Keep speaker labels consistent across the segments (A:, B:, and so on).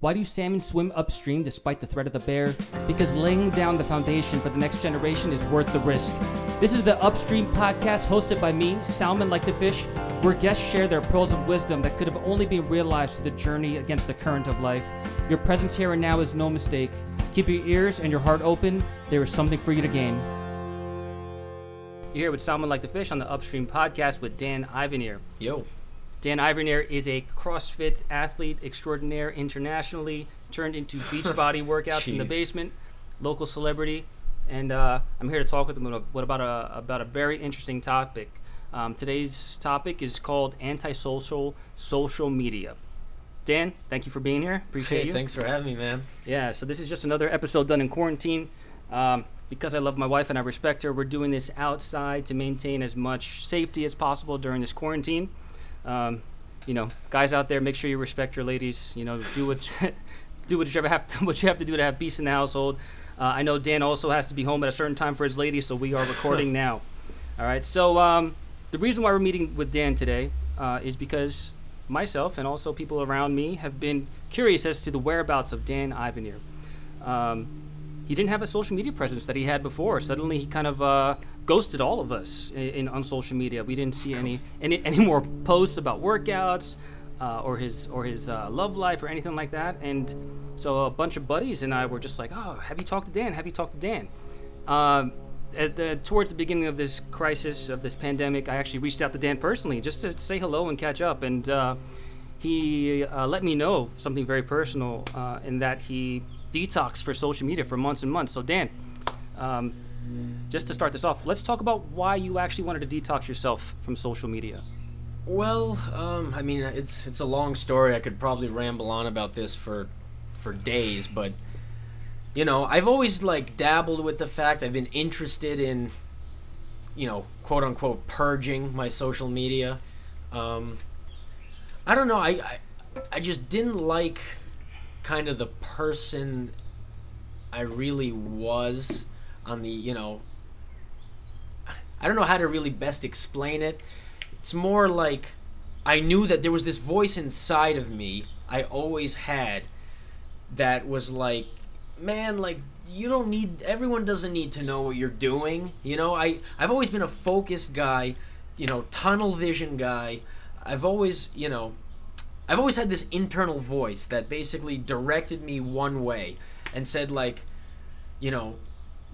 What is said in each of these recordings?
A: Why do salmon swim upstream despite the threat of the bear? Because laying down the foundation for the next generation is worth the risk. This is the Upstream podcast hosted by me, Salmon Like the Fish, where guests share their pearls of wisdom that could have only been realized through the journey against the current of life. Your presence here and now is no mistake. Keep your ears and your heart open. There is something for you to gain. You're here with Salmon Like the Fish on the Upstream podcast with Dan Ivanir.
B: Yo.
A: Dan Ivanir is a CrossFit athlete extraordinaire internationally, turned into Beachbody workouts in the basement, local celebrity, and uh, I'm here to talk with him about, about a about a very interesting topic. Um, today's topic is called antisocial social media. Dan, thank you for being here. Appreciate
B: Hey,
A: you.
B: thanks for having me, man.
A: Yeah, so this is just another episode done in quarantine. Um, because I love my wife and I respect her, we're doing this outside to maintain as much safety as possible during this quarantine. Um, you know, guys out there, make sure you respect your ladies. You know, do what do what you have to, what you have to do to have peace in the household. Uh, I know Dan also has to be home at a certain time for his lady, so we are recording now. All right. So um, the reason why we're meeting with Dan today uh, is because myself and also people around me have been curious as to the whereabouts of Dan Ivanir. Um, he didn't have a social media presence that he had before. Suddenly, he kind of uh, ghosted all of us in, in on social media. We didn't see any any, any more posts about workouts uh, or his or his uh, love life or anything like that. And so a bunch of buddies and I were just like, "Oh, have you talked to Dan? Have you talked to Dan?" Um, at the, towards the beginning of this crisis of this pandemic, I actually reached out to Dan personally just to say hello and catch up. And uh, he uh, let me know something very personal uh, in that he detoxed for social media for months and months. So, Dan, um, just to start this off, let's talk about why you actually wanted to detox yourself from social media.
B: Well, um, I mean, it's it's a long story. I could probably ramble on about this for for days, but you know, I've always like dabbled with the fact I've been interested in you know, quote unquote purging my social media. Um, I don't know. I, I I just didn't like kind of the person I really was on the, you know, I don't know how to really best explain it. It's more like I knew that there was this voice inside of me I always had that was like, man, like you don't need everyone doesn't need to know what you're doing. You know, I I've always been a focused guy, you know, tunnel vision guy. I've always, you know, I've always had this internal voice that basically directed me one way and said like, you know,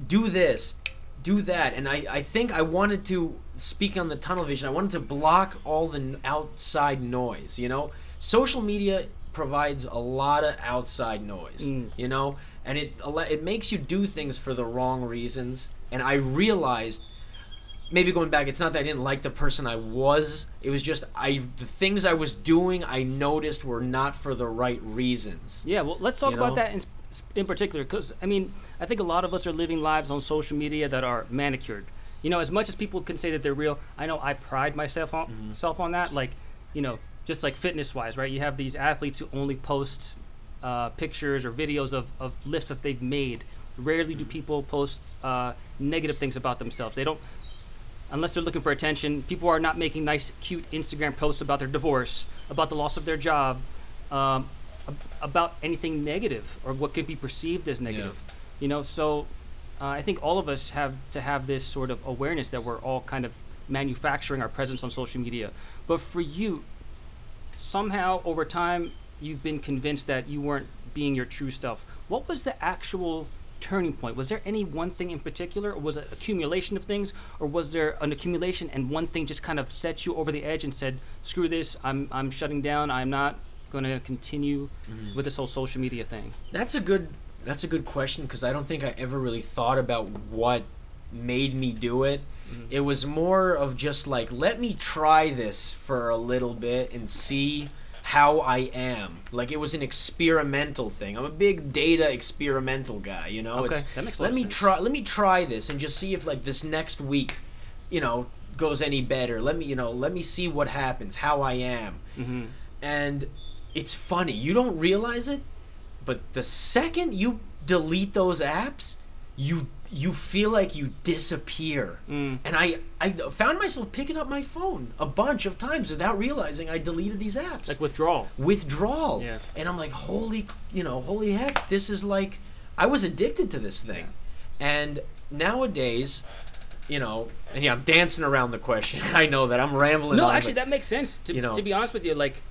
B: do this, do that. And I, I think I wanted to speak on the tunnel vision. I wanted to block all the outside noise, you know? Social media provides a lot of outside noise,
A: Mm.
B: you know? And it it makes you do things for the wrong reasons. And I realized maybe going back, it's not that I didn't like the person I was. It was just I the things I was doing I noticed were not for the right reasons.
A: Yeah, well, let's talk
B: You
A: about that in, in particular because, I mean, I think a lot of us are living lives on social media that are manicured. You know, as much as people can say that they're real, I know I pride myself on,
B: Mm-hmm.
A: self on that. Like, you know, just like fitness wise, right? You have these athletes who only post uh, pictures or videos of, of lifts that they've made. Rarely do people post uh, negative things about themselves. They don't, unless they're looking for attention. People are not making nice, cute Instagram posts about their divorce, about the loss of their job, um, ab- about anything negative or what could be perceived as negative. You know, so uh, I think all of us have to have this sort of awareness that we're all kind of manufacturing our presence on social media. But for you, somehow over time, you've been convinced that you weren't being your true self. What was the actual turning point? Was there any one thing in particular, or was it accumulation of things, or was there an accumulation and one thing just kind of set you over the edge and said, "Screw this! I'm I'm shutting down. I'm not going to continue with this whole social media thing."
B: That's a good that's a good question because I don't think I ever really thought about what made me do it. It was more of just like let me try this for a little bit and see how I am. Like it was an experimental thing. I'm a big data experimental guy, you know.
A: Okay,
B: it's,
A: that makes a lot
B: let
A: of
B: me
A: sense.
B: try let me try this and just see if like this next week, you know, goes any better. Let me, you know, let me see what happens, how I am.
A: Mm-hmm.
B: And it's funny, you don't realize it, but the second you delete those apps, you you feel like you disappear.
A: Mm.
B: And I I found myself picking up my phone a bunch of times without realizing I deleted these apps.
A: Like withdrawal.
B: withdrawal.
A: Yeah.
B: And I'm like, holy, you know, holy heck, this is like, I was addicted to this thing. And nowadays, you know, and yeah, I'm dancing around the question. I know that I'm rambling.
A: No, actually,
B: but-
A: that makes sense. To,
B: you know-
A: to be honest with you, like,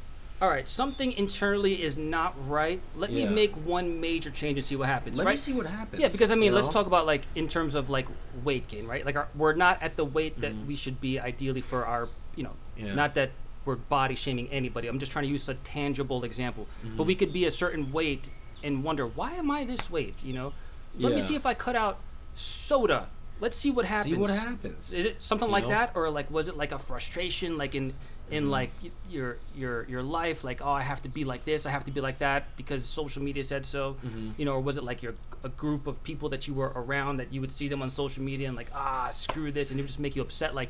A: all right, something internally is not right. Let me make one major change and see what happens.
B: let
A: right?
B: me see what happens.
A: Yeah, because I mean, let's
B: know?
A: talk about like in terms of like weight gain, right? Like, our, we're not at the weight that
B: Mhm.
A: we should be ideally for our, you know,
B: Yeah.
A: not that we're body shaming anybody. I'm just trying to use a tangible example.
B: Mm-hmm.
A: But we could be a certain weight and wonder why am I this weight? You know, let me see if I cut out soda. Let's see what happens.
B: See what happens.
A: Is it something
B: You
A: like
B: know?
A: that, or like was it like a frustration, like in in
B: Mm-hmm.
A: like your your your life, like oh I have to be like this, I have to be like that because social media said so,
B: Mm-hmm.
A: you know, or was it like your a group of people that you were around that you would see them on social media and like ah screw this, and it would just make you upset. Like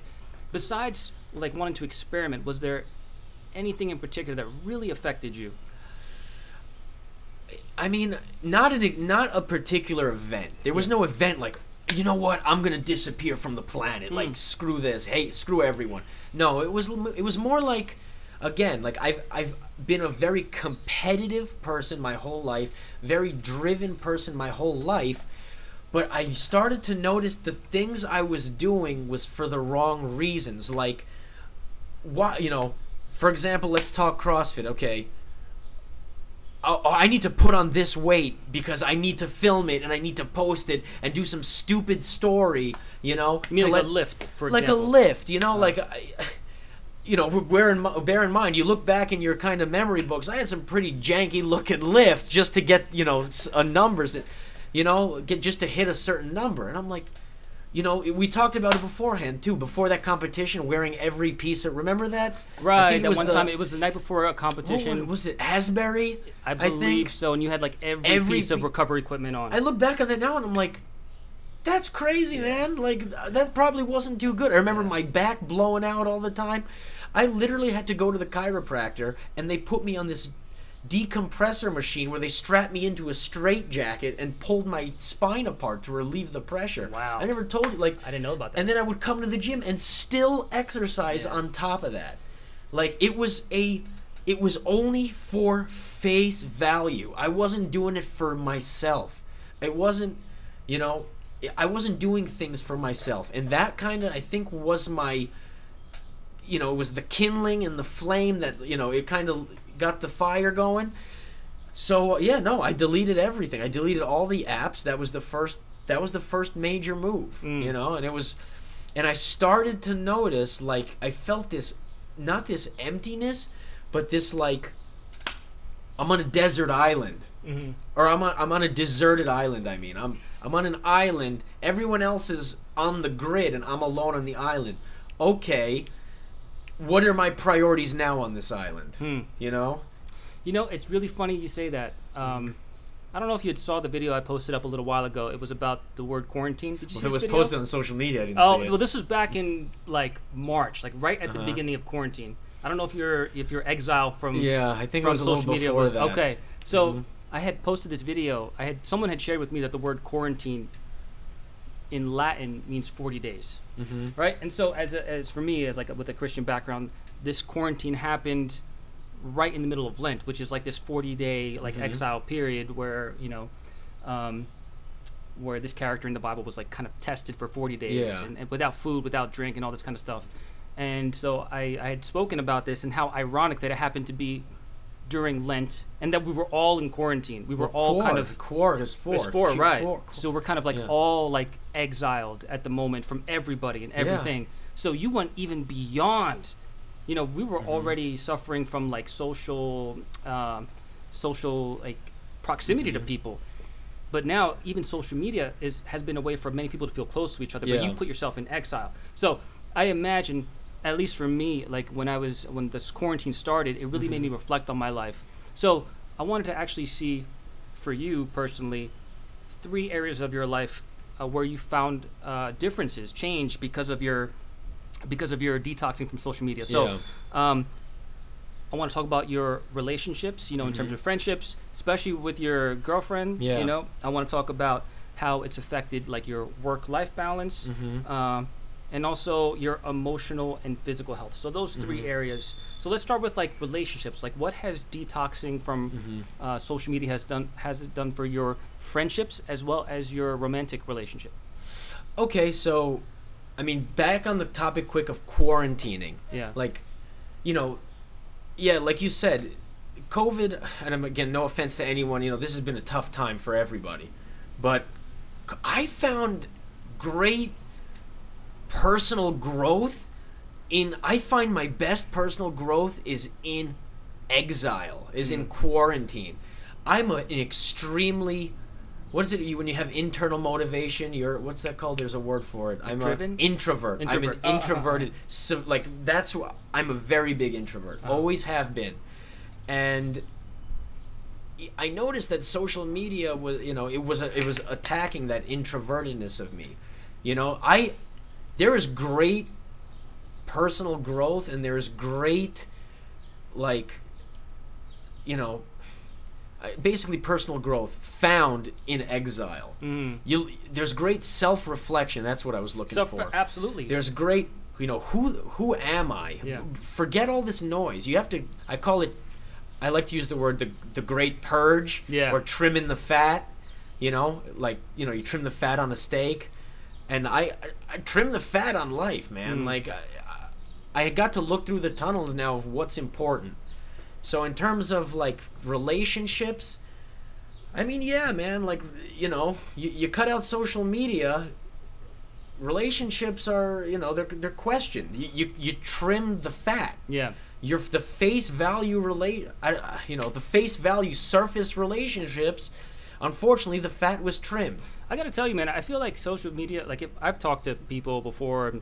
A: besides like wanting to experiment, was there anything in particular that really affected you?
B: I mean, not an not a particular event. There was no event like, you know what, I'm gonna disappear from the planet.
A: Hmm.
B: Like, screw this. Hey, screw everyone. No, it was it was more like, again, like I've I've been a very competitive person my whole life, very driven person my whole life. But I started to notice the things I was doing was for the wrong reasons. Like, why, you know, for example, let's talk CrossFit. Okay, oh, oh, I need to put on this weight because I need to film it and I need to post it and do some stupid story, you know,
A: You like
B: let-
A: a lift, for
B: like
A: example?
B: a lift, you know, uh-huh. like I, you know, bear in bear in mind, you look back in your kind of memory books. I had some pretty janky looking lift just to get you know a uh, numbers, you know, get just to hit a certain number, and I'm like. You know, we talked about it beforehand too. Before that competition, wearing every piece of remember that?
A: Right, that one
B: the-
A: time it was the night before a competition.
B: was, was it Asbury?
A: I believe
B: think
A: so, and you had like every,
B: every
A: piece of recovery equipment on.
B: I look back on that now and I'm like, that's crazy, man. Like that probably wasn't too good. I remember my back blowing out all the time. I literally had to go to the chiropractor and they put me on this decompressor machine where they strapped me into a straight jacket and pulled my spine apart to relieve the pressure.
A: Wow.
B: I never told you like
A: I didn't know about that.
B: and then I would come to the gym and still exercise
A: Yeah.
B: on top of that. Like it was a it was only for face value. I wasn't doing it for myself. It wasn't, you know, I wasn't doing things for myself. And that kind of I think was my you know, it was the kindling and the flame that, you know, it kind of got the fire going. So, yeah, no, I deleted everything. I deleted all the apps. That was the first that was the first major move,
A: Mm.
B: you know, and it was and I started to notice like I felt this not this emptiness, but this like I'm on a desert island
A: hmm
B: or I'm on, I'm on a deserted island. I mean, I'm I'm on an island. Everyone else is on the grid, and I'm alone on the island. Okay, what are my priorities now on this island?
A: Hmm.
B: You know?
A: You know, it's really funny you say that. Um, I don't know if you saw the video I posted up a little while ago. It was about the word quarantine. Did you see this video?
B: Posted on social media, I didn't
A: Oh well, this was back in like March, like right at the
B: Uh-huh.
A: beginning of quarantine. I don't know if you're if you're exiled from
B: yeah, I think it was a little
A: social media.
B: before
A: Was,
B: that.
A: okay, so
B: Mhm.
A: I had posted this video. I had someone had shared with me that the word quarantine in Latin means 40 days,
B: Mm-hmm.
A: right? And so as a, as for me, as like with a Christian background, this quarantine happened right in the middle of Lent, which is like this 40 day like
B: Mhm.
A: exile period where you know. Um, where this character in the Bible was like kind of tested for 40 days
B: Yeah.
A: and, and without food, without drink, and all this kind of stuff. And so I, I had spoken about this and how ironic that it happened to be during Lent and that we were all in quarantine. We were all kind of
B: core is four.
A: it's four,
B: Q-
A: right?
B: four.
A: So we're kind of like
B: Yeah.
A: all like exiled at the moment from everybody and
B: Yeah.
A: everything. So you went even beyond. You know, we were
B: Mhm.
A: already suffering from like social, um, social like proximity to
B: Mhm.
A: people. But now even social media is has been a way for many people to feel close to each other. But you put yourself in exile. So I imagine, at least for me, like when I was when this quarantine started, it really made me
B: Mhm.
A: reflect on my life. So I wanted to actually see, for you personally, three areas of your life uh, where you found uh, differences, change because of your because of your detoxing from social media. So
B: Yeah.
A: um, I want to talk about your relationships, you know, in terms
B: Mhm.
A: of friendships, especially with your girlfriend.
B: Yeah.
A: You know, I want to talk about how it's affected like your work-life balance,
B: Mhm.
A: um, and also your emotional and physical health. So those 3
B: Mhm.
A: areas. So let's start with like relationships. Like what has detoxing from
B: Mhm.
A: uh, social media has done has it done for your friendships as well as your romantic relationship?
B: Okay, so, I mean, back on the topic quick of quarantining.
A: Yeah.
B: Like, you know, yeah, like you said, COVID, and I'm, again, no offense to anyone, you know, this has been a tough time for everybody. But I found great personal growth in, I find my best personal growth is in exile, is in mm. quarantine. I'm a, an extremely what is it you when you have internal motivation you're what's that called? There's a word for it. I'm
A: Driven?
B: an introvert, i'm an
A: Oh,
B: introverted so like that's what i'm a very big introvert.
A: Oh.
B: always have been. And i noticed that social media was you know it was a, it was attacking that introvertedness of me. You know i there is great personal growth and there's great like you know uh, basically personal growth found in exile
A: Mm.
B: you there's great self-reflection that's what i was looking
A: Self,
B: for
A: absolutely.
B: there's great you know who who am i
A: Yeah.
B: forget all this noise you have to i call it i like to use the word the, the great purge
A: Yeah.
B: or trimming the fat you know like you know you trim the fat on a steak and i i, I trim the fat on life man
A: Mm.
B: like I, I got to look through the tunnel now of what's important so in terms of like relationships I mean, yeah, man. Like, you know, you, you cut out social media. Relationships are, you know, they're they're questioned. You you, you trim the fat.
A: yeah.
B: Your the face value relate, I- you know, the face value surface relationships. Unfortunately, the fat was trimmed.
A: I gotta tell you, man, I feel like social media. Like, if I've talked to people before, and,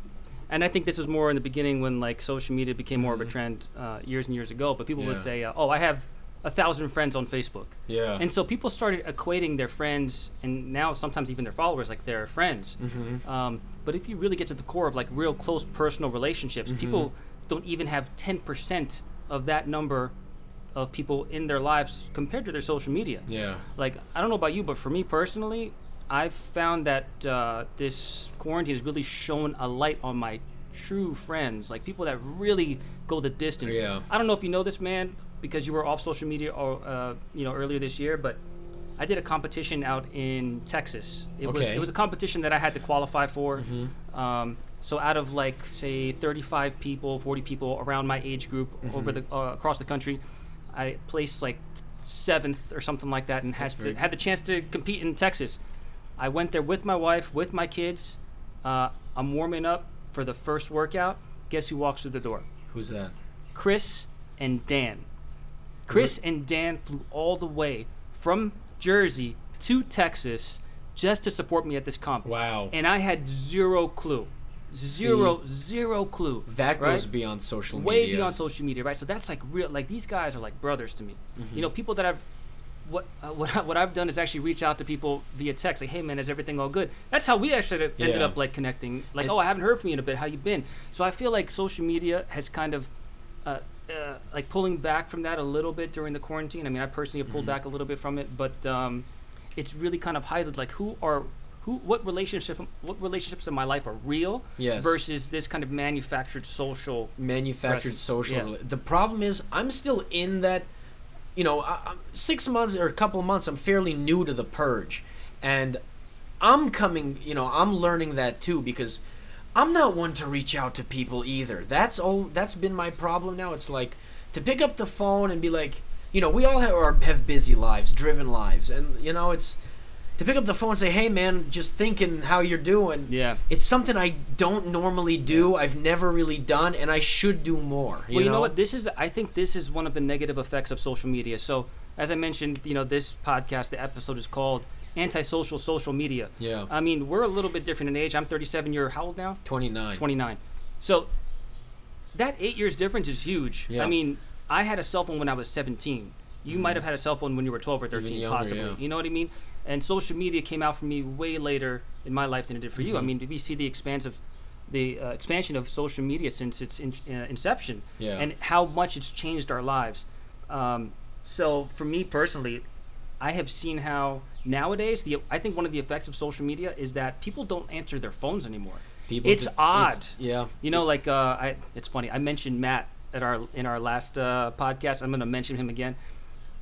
A: and I think this was more in the beginning when like social media became more of a trend uh, years and years ago. But people would say, uh, "Oh, I have a thousand friends on Facebook,"
B: Yeah.
A: and so people started equating their friends and now sometimes even their followers like their friends.
B: Mhm.
A: Um, but if you really get to the core of like real close personal relationships,
B: Mm-hmm.
A: people don't even have ten percent of that number of people in their lives compared to their social media
B: yeah.
A: like I don't know about you, but for me personally, I've found that uh, this quarantine has really shown a light on my true friends, like people that really go the distance.
B: Yeah.
A: I don't know if you know this man because you were off social media or uh, you know earlier this year, but I did a competition out in Texas. It was
B: Okay. Mm-hmm.
A: it was a competition that I had to qualify for. Hmm. Um, so out of like say 35 people, 40 people around my age group
B: Mm-hmm.
A: over the uh, across the country, I placed like seventh or something like that, and had to, had the chance to compete in Texas. I went there with my wife, with my kids. Uh, I'm warming up for the first workout. Guess who walks through the door?
B: Who's that?
A: Chris and Dan. Chris and Dan flew all the way from Jersey to Texas just to support me at this comp.
B: Wow.
A: And I had zero clue. Zero, zero clue.
B: that
A: right?
B: goes beyond social media.
A: way beyond social media, right? So that's like real. Like these guys are like brothers to me.
B: Mm-hmm.
A: You know, people that I've what uh, what I, what I've done is actually reach out to people via text, like, "Hey, man, is everything all good?" That's how we actually ended
B: Yeah.
A: up like connecting. Like,
B: And-
A: "Oh, I haven't heard from you in a bit. How you been?" So I feel like social media has kind of uh, uh, like pulling back from that a little bit during the quarantine. I mean, I personally have
B: Mm-hmm.
A: pulled back a little bit from it, but um, it's really kind of highlighted like who are who what relationship what relationships in my life are real
B: Yes.
A: versus this kind of manufactured social
B: manufactured
A: Presence,
B: social.
A: yeah.
B: The problem is, I'm still in that. You know, I, six months or a couple of months. I'm fairly new to the purge, and I'm coming. You know, I'm learning that too because I'm not one to reach out to people either. That's all. That's been my problem now. It's like to pick up the phone and be like, you know, we all have, are, have busy lives, driven lives, and you know, it's to pick up the phone and say, "Hey, man, just thinking how you're doing."
A: Yeah.
B: It's something I don't normally do. I've never really done, and I should do more. You
A: well, you know?
B: know
A: what? This is. I think this is one of the negative effects of social media. So, as I mentioned, you know, this podcast, the episode is called "Antisocial Social Media."
B: Yeah.
A: I mean, we're a little bit different in age. I'm 37. You're how old now?
B: 29.
A: 29. So, that eight years difference is huge.
B: Yeah.
A: I mean, I had a cell phone when I was 17. You might have had a cell phone when you were 12 or 13,
B: Mm-hmm. younger,
A: possibly.
B: yeah.
A: You know what I mean? And social media came out for me way later in my life than it did for you. I
B: Mm-hmm.
A: mean, we see the expansive, the uh, expansion of social media since its in, uh, inception,
B: Yeah.
A: and how much it's changed our lives. Um, so for me personally, I have seen how nowadays the I think one of the effects of social media is that people don't answer their phones anymore.
B: People
A: it's odd.
B: yeah.
A: You know, like uh, I, it's funny. I mentioned Matt at our in our last uh, podcast. I'm going to mention him again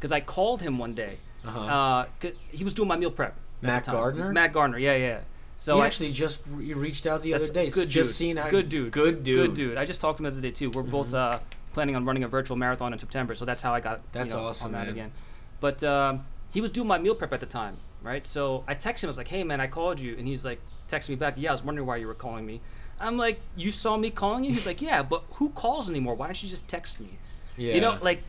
A: because I called him one day.
B: Uh-huh.
A: Uh, he was doing my meal prep.
B: Matt. Gardner?
A: Matt Gardner. Yeah, yeah. So
B: he
A: I-
B: actually just re- reached out the other day.
A: Good
B: just
A: dude.
B: seen
A: good dude.
B: Good dude. Mm-hmm.
A: Good dude. I just talked to him the other day too. We're both uh, planning on running a virtual marathon in September, so that's how I got you know,
B: awesome,
A: on that
B: man.
A: again. But um, he was doing my meal prep at the time, right? So I texted him. I was like, "Hey, man, I called you," and he's like, texting me back. Yeah, I was wondering why you were calling me. I'm like, "You saw me calling you?" He's like, "Yeah, but who calls anymore? Why don't you just text me?"
B: Yeah.
A: You know, like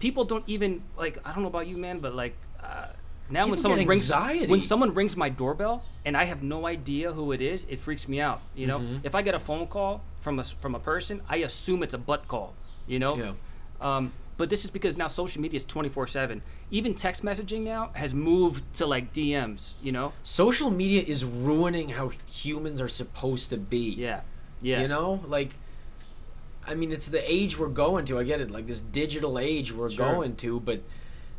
A: people don't even like. I don't know about you, man, but like uh, now when someone rings when someone rings my doorbell and I have no idea who it is, it freaks me out. You know,
B: Mm-hmm.
A: if I get a phone call from a from a person, I assume it's a butt call. You know.
B: Yeah.
A: Um, but this is because now social media is 24 7 even text messaging now has moved to like dms you know
B: social media is ruining how humans are supposed to be.
A: yeah yeah
B: You know, like, I mean, it's the age we're going to. I get it, like this digital age we're
A: Sure.
B: going to. But,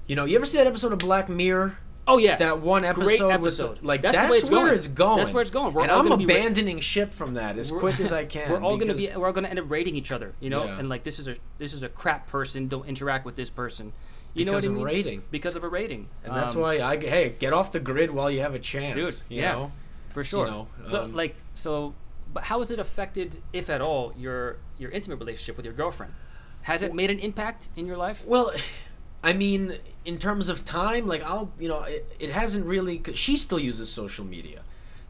B: you know, you ever see that episode of Black Mirror?
A: oh yeah
B: That one episode,
A: Great
B: with the-
A: episode.
B: like
A: That's
B: that's,
A: it's
B: where
A: going.
B: it's going.
A: That's where it's going. We're
B: and
A: all
B: I'm
A: gonna ra-
B: abandoning ship from that as quick as I can.
A: we're all gonna be we're all gonna end up rating each other you know
B: Yeah.
A: and like this is a this is a crap person don't interact with this person you know
B: because
A: what I
B: of
A: mean
B: rating.
A: because of a rating
B: And that's
A: Um,
B: why I hey get off the grid while you have a chance,
A: dude
B: You
A: yeah
B: know?
A: for
B: You
A: sure
B: know,
A: so
B: um,
A: like so but how has it affected if at all your your intimate relationship with your girlfriend has it made an impact in your life
B: Well, I mean, in terms of time, like I'll, you know, it, it hasn't really. She still uses social media,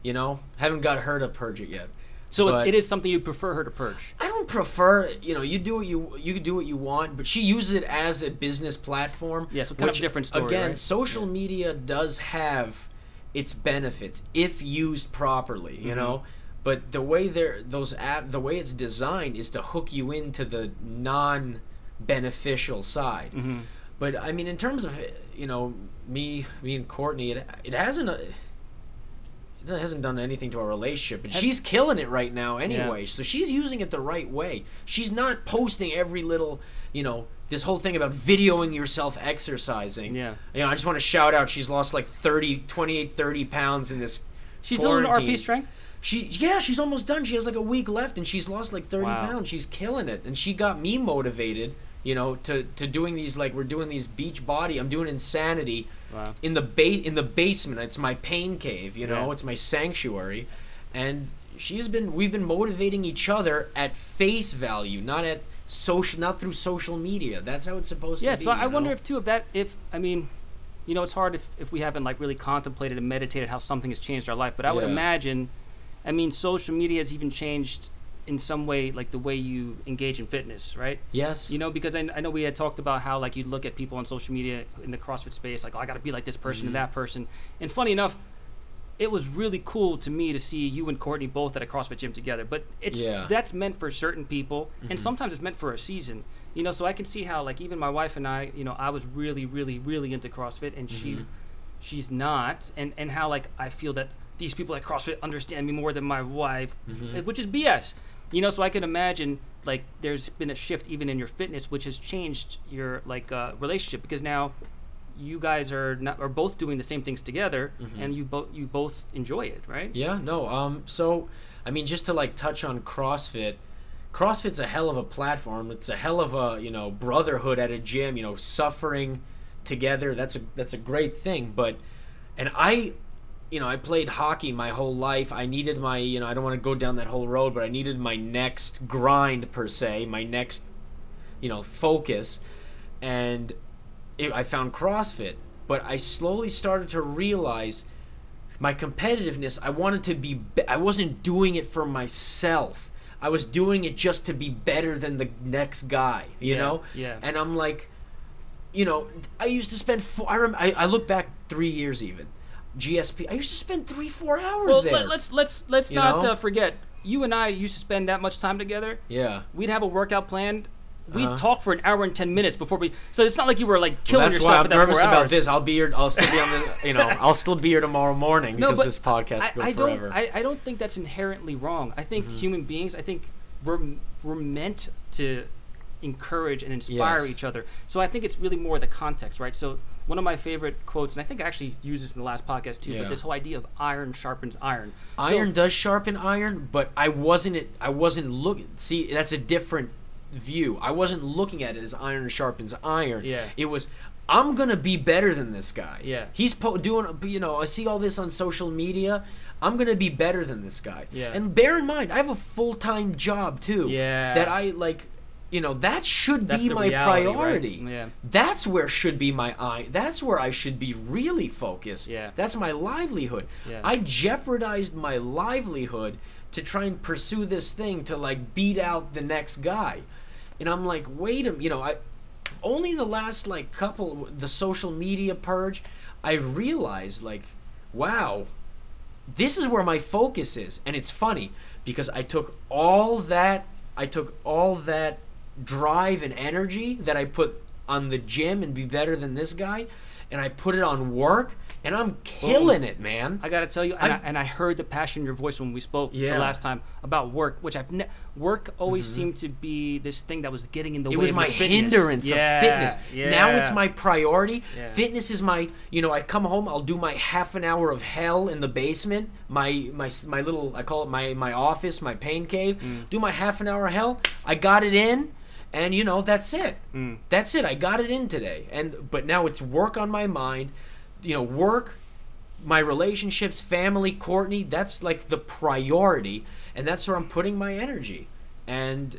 B: you know. Haven't got her to purge it yet.
A: so it's, it is something you prefer her to purge
B: I don't prefer, you know, you do what you you can do what you want, but she uses it as a business platform.
A: Yeah, so kind of
B: which,
A: different story,
B: Again,
A: right?
B: social media does have its benefits if used properly,
A: Mm-hmm.
B: you know. But the way they're those app, the way it's designed is to hook you into the non-beneficial side.
A: Mm-hmm.
B: But I mean, in terms of you know me, me and Courtney, it, it hasn't. uh, It hasn't done anything to our relationship, but she's killing it right now anyway. So she's using it the right way. She's not posting every little, you know, this whole thing about videoing yourself exercising.
A: Yeah.
B: You know, I just want to shout out she's lost like 30, 28, 30 pounds in this
A: she's doing rp strength
B: She yeah, she's almost done. She has like a week left, and she's lost like thirty
A: Wow.
B: pounds. She's killing it, and she got me motivated. You know, to to doing these like we're doing these beach body. I'm doing insanity
A: wow
B: in the ba- in the basement. It's my pain cave. You know,
A: Yeah.
B: it's my sanctuary, and she's been we've been motivating each other at face value, not at social, not through social media. That's how it's supposed
A: yeah
B: to be.
A: so i
B: you
A: wonder if too if that if i mean you know it's hard if, if we haven't like really contemplated and meditated how something has changed our life but i would imagine i mean social media has even changed in some way like the way you engage in fitness right
B: yes,
A: you know because I, I know we had talked about how like you look at people on social media in the crossfit space like oh, i gotta be like this person
B: Mm-hmm.
A: and that person and funny enough it was really cool to me to see you and courtney both at a crossfit gym together but it's
B: Yeah.
A: that's meant for certain people
B: Mm-hmm.
A: and sometimes it's meant for a season you know so i can see how like even my wife and i you know i was really really really into crossfit and she
B: Mm-hmm.
A: she's not and and how like i feel that these people at crossfit understand me more than my wife
B: Mm-hmm.
A: which is bs you know so i can imagine like there's been a shift even in your fitness which has changed your like uh, relationship because now you guys are not are both doing the same things together and you both you both enjoy it right
B: Yeah, no. Um, so I mean, just to like touch on CrossFit, CrossFit's a hell of a platform. It's a hell of a you know brotherhood at a gym. You know, suffering together. That's a that's a great thing. But and I, you know, I played hockey my whole life. I needed my you know I don't want to go down that whole road, but I needed my next grind per se, my next you know focus, and it, I found CrossFit. But I slowly started to realize my competitiveness i wanted to be, be i wasn't doing it for myself i was doing it just to be better than the next guy you
A: Yeah,
B: know
A: yeah.
B: and i'm like you know i used to spend four, I, rem, I i look back three years even gsp i used to spend three four hours
A: well
B: there
A: let, let's let's let's
B: You
A: not uh, forget you and i used to spend that much time together
B: yeah
A: we'd have a workout planned we'd
B: Uh-huh.
A: talk for an hour and 10 minutes before we so it's not like you were like killing
B: that's
A: yourself
B: why i'm nervous about this i'll be here i'll still be on the you know i'll still be here tomorrow morning because this podcast
A: I,
B: will
A: I
B: forever
A: don't. I, I don't think that's inherently wrong. I think
B: Mm-hmm.
A: human beings. I think we're we're meant to encourage and inspire
B: Yes.
A: each other. So I think it's really more the context, right? So one of my favorite quotes, and I think I actually used this in the last podcast too.
B: Yeah.
A: But this whole idea of iron sharpens iron. So-
B: Iron does sharpen iron, but I wasn't it. I wasn't looking. See, that's a different view. I wasn't looking at it as iron sharpens iron.
A: Yeah.
B: It was. I'm gonna be better than this guy.
A: Yeah.
B: He's po- doing. You know, I see all this on social media. I'm gonna be better than this guy.
A: Yeah.
B: And bear in mind, I have a full time job too.
A: Yeah.
B: That I like. You know, that should
A: That's
B: be my
A: reality, right?
B: priority.
A: Yeah.
B: That's where should be my eye. That's where I should be really focused.
A: Yeah.
B: That's my livelihood.
A: Yeah.
B: I jeopardized my livelihood to try and pursue this thing to like beat out the next guy. And I'm like, wait a you know, I only in the last like couple the social media purge, I realized like, wow, this is where my focus is. And it's funny because I took all that I took all that drive and energy that I put on the gym and be better than this guy and I put it on work and I'm killing it, man.
A: I gotta tell you, and I,
B: I-
A: and I heard the passion in your voice when we spoke
B: Yeah. Mm-hmm.
A: the last time about work, which I've ne- work always seemed to be this thing that was getting in the
B: it
A: way.
B: was
A: of
B: my hindrance
A: yeah,
B: of fitness.
A: Yeah.
B: Now it's my priority. Fitness is my, you know, I come home, I'll do my half an hour of hell in the basement, my my my little I call it my my office, my pain cave.
A: Mm.
B: Do my half an hour of hell. I got it in and you know, that's it.
A: Mm.
B: That's it. I got it in today. And but now it's work on my mind. You know, work my relationships, family, Courtney, that's like the priority, and that's where I'm putting my energy. And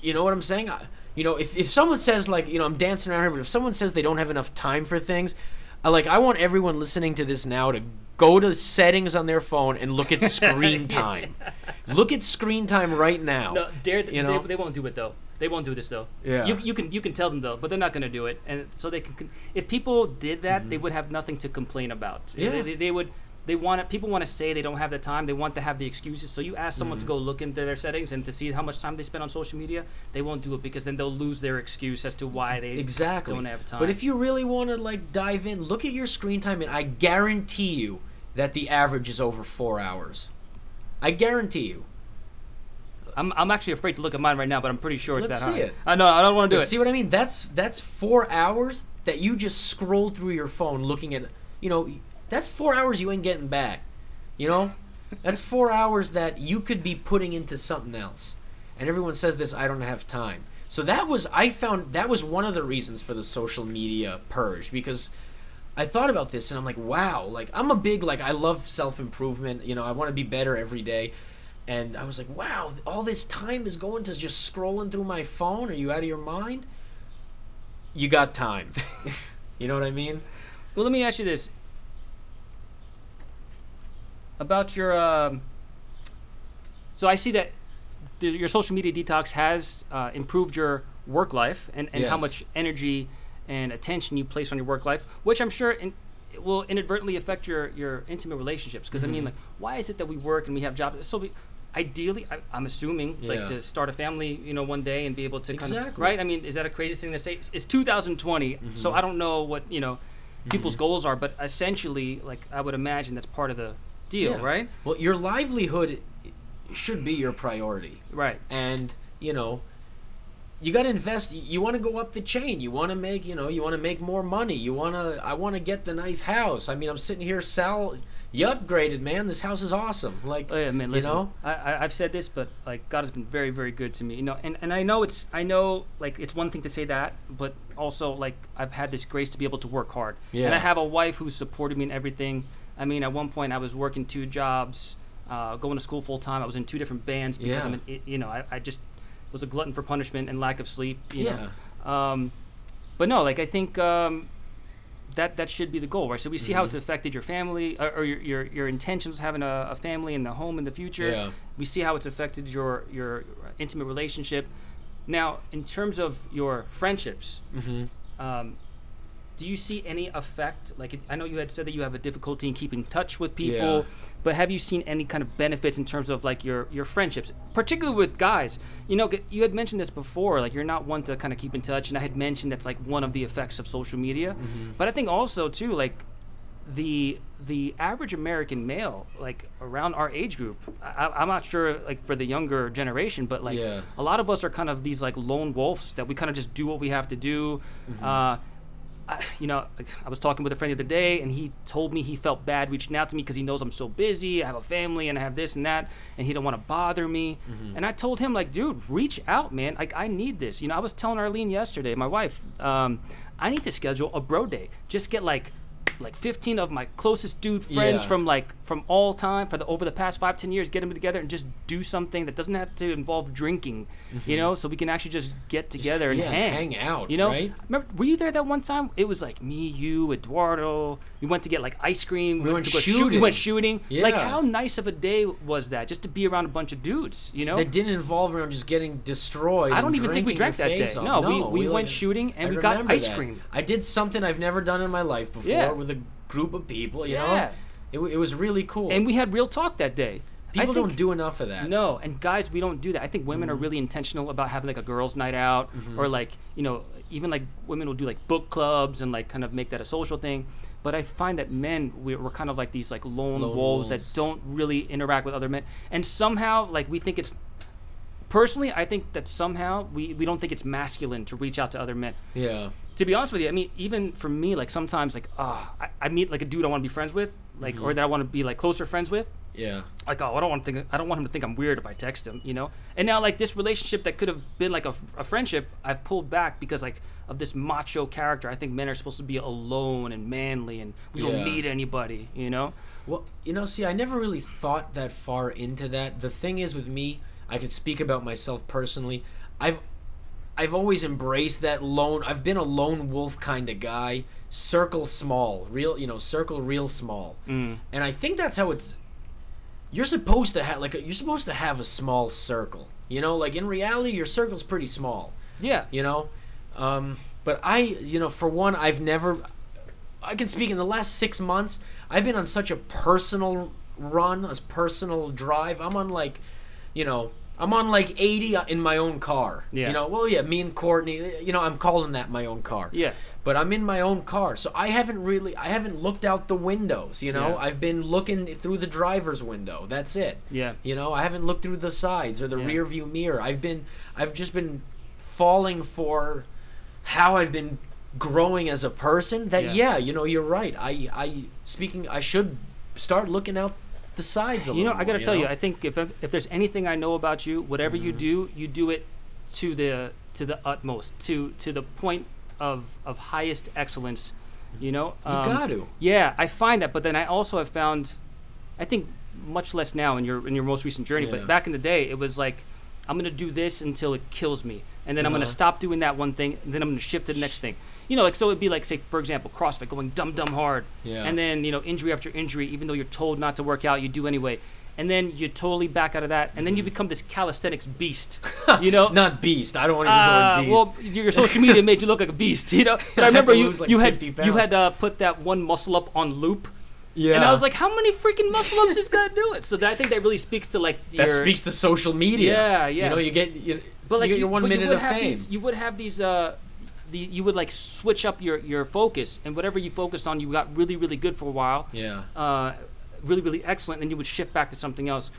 B: you know what I'm saying? I, you know, if, if someone says like, you know, I'm dancing around here, but if someone says they don't have enough time for things, I like I want everyone listening to this now to go to settings on their phone and look at screen time. Look at screen time right now.
A: No, dare
B: You know?
A: they, they won't do it though. They won't do this though.
B: Yeah.
A: You, you can you can tell them though, but they're not gonna do it. And so they can. If people did that, they would have nothing to complain about.
B: Mm-hmm. Yeah.
A: They, they, they would. They want it. People want to say they don't have the time. They want to have the excuses. So you ask someone
B: Mm-hmm.
A: to go look into their settings and to see how much time they spend on social media. They won't do it because then they'll lose their excuse as to why they
B: Exactly.
A: don't have time.
B: But if you really want to like dive in, look at your screen time, and I guarantee you that the average is over four hours. I guarantee you.
A: I'm, I'm actually afraid to look at mine right now, but I'm pretty sure it's
B: Let's
A: that
B: see
A: high.
B: it.
A: I know. I don't want to do it.
B: see what I mean? That's that's four hours that you just scroll through your phone looking at. You know, that's four hours you ain't getting back. You know, that's four hours that you could be putting into something else. And everyone says this, I don't have time. So that was I found that was one of the reasons for the social media purge because I thought about this and I'm like, wow, like I'm a big like I love self improvement. You know, I want to be better every day. And I was like, wow, all this time is going to just scrolling through my phone. Are you out of your mind? You got time. you know what I mean?
A: Well, let me ask you this about your. Um, so I see that your social media detox has uh, improved your work life and, and how much energy and attention you place on your work life, which I'm sure in, it will inadvertently affect your, your intimate relationships. Because I
B: Mm-hmm.
A: mean, like, why is it that we work and we have jobs? So we, ideally, I, I'm assuming, like to start a family, you know, one day and be able to kind of right. I mean, is that a crazy thing to say? It's 2020,
B: Mm-hmm.
A: so I don't know what you know people's goals are, but essentially, like I would imagine that's part of the deal,
B: Yeah.
A: right?
B: Well, your livelihood should be your priority.
A: Right.
B: and you know you got to invest you want to go up the chain you want to make you know you want to make more money you want to i want to get the nice house i mean i'm sitting here sal you upgraded man this house is awesome like
A: Oh, yeah, man.
B: you know
A: I, I I've said this, but like God has been very very good to me. You know, and and I know it's I know like it's one thing to say that, but also like I've had this grace to be able to work hard. Yeah. And I have a wife who's supported me in everything. I mean, at one point I was working two jobs, uh, going to school full time. I was in two different bands because
B: Yeah.
A: I'm an, you know I, I just was a glutton for punishment and lack of sleep. You
B: yeah
A: Know? Um, but no, like I think um, that that should be the goal, right? So we see how it's
B: Mm-hmm.
A: affected your family or, or your, your your intentions of having a, a family and the home in the future.
B: Yeah.
A: We see how it's affected your your intimate relationship. Now, in terms of your friendships,
B: mm-hmm.
A: um, do you see any effect? Like I know you had said that you have a difficulty in keeping touch with people,
B: Yeah.
A: but have you seen any kind of benefits in terms of like your your friendships, particularly with guys? You know, you had mentioned this before. Like you're not one to kind of keep in touch, and I had mentioned that's like one of the effects of social media.
B: Mm-hmm.
A: But I think also too like the the average American male, like around our age group, I, I'm not sure like for the younger generation, but like
B: Yeah.
A: a lot of us are kind of these like lone wolves that we kind of just do what we have to do.
B: Mm-hmm.
A: Uh, I, you know, I was talking with a friend the other day, and he told me he felt bad reaching out to me because he knows I'm so busy. I have a family, and I have this and that, and he don't want to bother me. And I told him, like, dude, reach out, man. Like, I need this. You know, I was telling Arlene yesterday, my wife, um, I need to schedule a bro day. Just get like like 15 of my closest dude friends
B: Yeah.
A: from like from all time for the over the past five ten years get them together and just do something that doesn't have to involve drinking you mm-hmm. know so we can actually just get together and
B: yeah,
A: hang
B: hang out,
A: you know
B: right?
A: remember were you there that one time it was like me you eduardo we went to get like ice cream
B: We went
A: to go shoot- we
B: shooting.
A: went shooting
B: yeah.
A: like how nice of a day was that just to be around a bunch of dudes you know
B: That didn't involve around just getting destroyed.
A: I don't even think we drank that day.
B: off.
A: No, we- we
B: like-
A: went shooting and
B: I
A: we got ice
B: that.
A: cream.
B: I did something I've never done in my life before
A: Yeah.
B: with a group of people. You
A: Yeah.
B: know, it, it was really cool.
A: and we had real talk that day
B: people
A: think-
B: don't do enough of that.
A: No, and guys, we don't do that. I think women are
B: Mm-hmm.
A: really intentional about having like a girls' night out, or like you know, even like women will do like book clubs and like kind of make that a social thing. But I find that men we're, we're kind of like these like lone,
B: Lone
A: wolves,
B: wolves.
A: that don't really interact with other men, and somehow like we think it's. Personally, I think that somehow we, we don't think it's masculine to reach out to other men.
B: Yeah.
A: To be honest with you, I mean, even for me, like sometimes, like, ah, I, I meet like a dude I want to be friends with, like,
B: Mm-hmm.
A: or that I want to be like closer friends with,
B: Yeah.
A: like oh I don't want to think I don't want him to think I'm weird if I text him you know and now like this relationship that could have been like a, a friendship I've pulled back because like of this macho character I think men are supposed to be alone and manly and we don't need anybody you know
B: Well, you know, see, I never really thought that far into that. The thing is with me, I could speak about myself personally. I've I've always embraced that lone. I've been a lone wolf kind of guy. Circle small, real, you know, circle real small.
A: Mm.
B: And I think that's how it's you're supposed to have like a, you're supposed to have a small circle. You know, like in reality your circle's pretty small
A: yeah
B: you know um, but i you know for one i've never i can speak in the last six months i've been on such a personal run a personal drive i'm on like you know i'm on like 80 uh, in my own car
A: Yeah.
B: you know well yeah me and courtney you know i'm calling that my own car
A: yeah
B: but i'm in my own car so i haven't really i haven't looked out the windows you know
A: Yeah.
B: i've been looking through the driver's window that's it
A: yeah
B: you know, I haven't looked through the sides or the
A: Yeah.
B: rear view mirror. I've been I've just been falling for how I've been growing as a person that
A: Yeah.
B: yeah, you know, you're right. I I speaking I should start looking out the sides a
A: you know I gotta
B: more,
A: tell you? I think if if there's anything I know about you whatever you
B: Mm-hmm.
A: do you do it to the to the utmost to to the point of of highest excellence you know
B: you
A: Um,
B: got to.
A: Yeah, I find that, but then I also have found, I think much less now in your in your most recent journey,
B: Yeah.
A: but back in the day, it was like, I'm gonna do this until it kills me, and then I'm gonna
B: Uh-huh.
A: stop doing that one thing, and then I'm gonna shift to the next thing. You know, like so it'd be like say for example CrossFit going dumb dumb hard,
B: Yeah.
A: and then you know injury after injury, even though you're told not to work out, you do anyway. And then you totally back out of that, and then you become this calisthenics beast. You know,
B: Not beast. I don't want to use the
A: uh,
B: word beast.
A: well, your your social media made you look like a beast, you know. But I remember you
B: like,
A: you had
B: 50
A: you had uh, put that one muscle up on loop,
B: yeah.
A: and I was like, how many freaking muscle ups is gonna do it? So that, I think that really speaks to like
B: that speaks to social media.
A: Yeah, yeah.
B: You know, you get you,
A: But like
B: you get your one minute
A: would
B: of fame.
A: These, you would have these. Uh, the, you would like switch up your, your focus, and whatever you focused on, you got really really good for a while.
B: yeah.
A: uh, really really excellent, and then you would shift back to something else.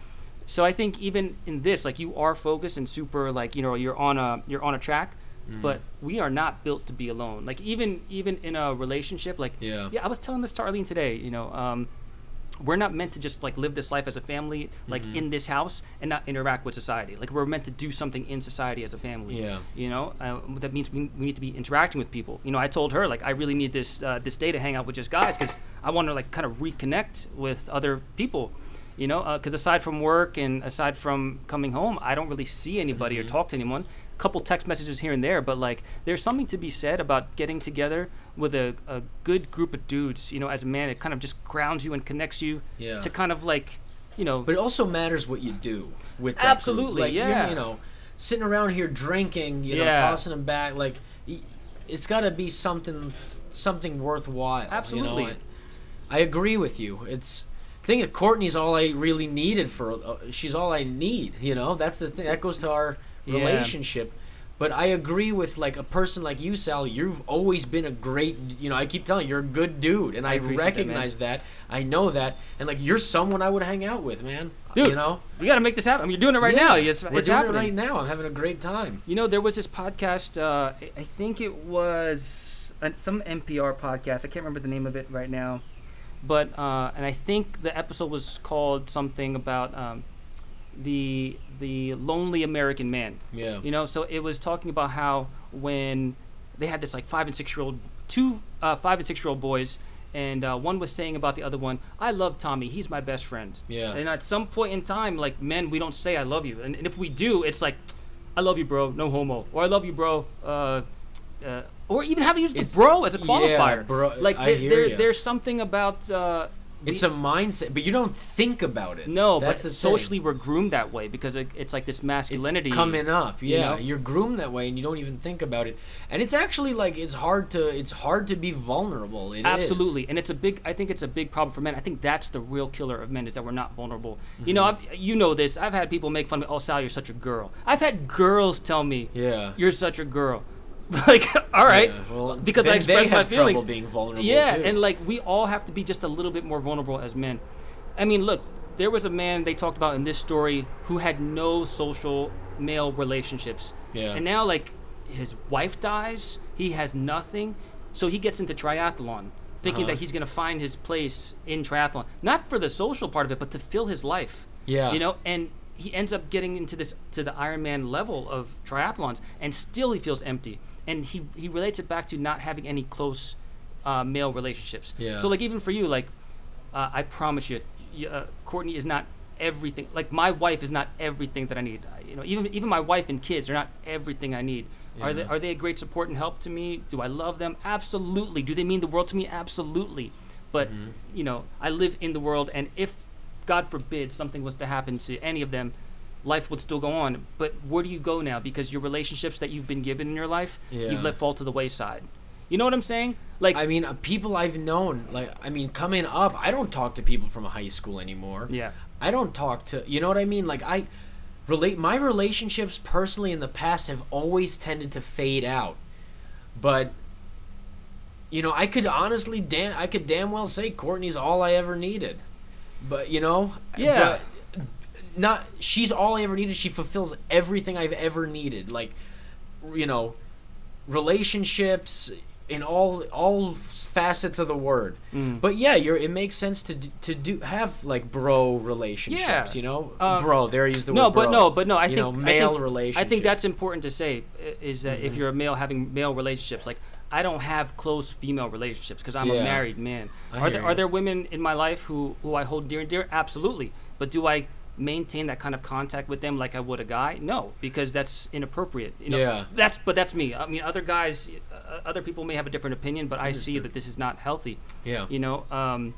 A: So I think even in this, like you are focused and super, like you know, you're on a you're on a track,
B: Mm-hmm.
A: but we are not built to be alone. Like even even in a relationship, like
B: Yeah.
A: yeah, I was telling this to Arlene today. You know, um, we're not meant to just like live this life as a family, like
B: Mm-hmm.
A: in this house, and not interact with society. Like we're meant to do something in society as a family.
B: Yeah.
A: You know, uh, that means we, we need to be interacting with people. You know, I told her like I really need this uh, this day to hang out with just guys because I want to like kind of reconnect with other people. You know, because aside from work and aside from coming home, I don't really see anybody or talk to anyone. Couple text messages here and there, but like there's something to be said about getting together with a, a good group of dudes. You know, as a man, it kind of just grounds you and connects you
B: Yeah.
A: to kind of like, you know,
B: But it also matters what you do with that.
A: Absolutely,
B: Like,
A: yeah.
B: You know, sitting around here drinking, you know,
A: Yeah.
B: tossing them back, like it's got to be something something worthwhile.
A: Absolutely.
B: You know? I, I agree with you. It's thing of Courtney's all I really needed for. Uh, she's all I need. You know, that's the thing. That goes to our
A: Yeah.
B: relationship. But I agree with like a person like you, Sal. You've always been a great. You know, I keep telling you, you're a good dude, and
A: I
B: I,
A: appreciate that,
B: recognize that, I know that, and like you're someone I would hang out with, man.
A: Dude,
B: you know.
A: we got to make this happen. I mean, you're doing it right
B: Yeah,
A: now. It's,
B: we're
A: it's
B: doing
A: happening.
B: it right now. I'm having a great time.
A: You know, there was this podcast. Uh, I- think it was some NPR podcast. I can't remember the name of it right now, but uh, and I think the episode was called something about um, the the lonely American man.
B: Yeah.
A: You know, so it was talking about how when they had this like five and six year old, two uh, five and six year old boys, and uh, one was saying about the other one, "I love Tommy. He's my best friend."
B: Yeah.
A: And at some point in time, like men, we don't say "I love you," and, and if we do, it's like, "I love you, bro. No homo," or "I love you, bro." Uh, uh, or even having used the
B: It's-
A: bro as a qualifier.
B: yeah, bro,
A: Like there,
B: hear
A: there-
B: ya.
A: there's something about.
B: It's a mindset, but you don't think about it.
A: no,
B: That's
A: but
B: the
A: socially
B: thing.
A: we're groomed that way because it, it's like this
B: It's
A: masculinity
B: coming up.
A: you
B: Yeah,
A: know?
B: you're groomed that way, and you don't even think about it. And it's actually like it's hard to it's hard to be vulnerable. It is.
A: Absolutely, and it's a big. I think it's a big problem for men. I think that's the real killer of men is that we're not vulnerable. You know,
B: Mm-hmm.
A: I've, you know this. I've had people make fun of me. Oh, Sal, you're such a girl. I've had girls tell me,
B: Yeah.
A: you're such a girl. like, all right,
B: Yeah, well,
A: because I express my feelings.
B: being vulnerable.
A: Yeah,
B: too.
A: and like we all have to be just a little bit more vulnerable as men. I mean, look, there was a man they talked about in this story who had no social male relationships.
B: Yeah.
A: And now like his wife dies, he has nothing, so he gets into triathlon, thinking
B: Uh-huh.
A: that he's going to find his place in triathlon, not for the social part of it, but to fill his life.
B: Yeah.
A: You know, and he ends up getting into this to the Ironman level of triathlons, and still he feels empty. And he he relates it back to not having any close uh, male relationships.
B: Yeah.
A: So like even for you, like uh, I promise you, uh, Courtney is not everything. Like my wife is not everything that I need. You know, even even my wife and kids are not everything I need. Yeah. Are they are they a great support and help to me? Do I love them? Absolutely. Do they mean the world to me? Absolutely. But
B: Mm-hmm.
A: you know, I live in the world, and if God forbid something was to happen to any of them, life would still go on. But where do you go now? Because your relationships that you've been given in your life,
B: Yeah.
A: you've let fall to the wayside. You know what I'm saying? Like,
B: I mean, uh, people I've known, like, I mean, coming up, I don't talk to people from high school anymore.
A: yeah,
B: I don't talk to, you know what I mean? Like, I relate, my relationships personally in the past have always tended to fade out. But, you know, I could honestly, damn, I could damn well say Courtney's all I ever needed. But, you know,
A: Yeah.
B: but not, she's all I ever needed. She fulfills everything I've ever needed. Like, you know, relationships in all all facets of the word.
A: Mm.
B: But yeah, you're it makes sense to to do have like bro relationships,
A: Yeah.
B: you know?
A: Uh,
B: bro, there I use the
A: no,
B: word
A: but no, but no. I
B: You
A: think
B: know, male
A: I think,
B: relationships.
A: I think that's important to say is that
B: Mm-hmm.
A: if you're a male having male relationships, like I don't have close female relationships because I'm a married man.
B: I
A: are there
B: hear
A: are there women in my life who who I hold dear and dear? Absolutely. But do I maintain that kind of contact with them like I would a guy? No, because that's inappropriate. You know,
B: Yeah.
A: That's but that's me. I mean, other guys, uh, other people may have a different opinion, but I see that this is not healthy
B: yeah.
A: you know um,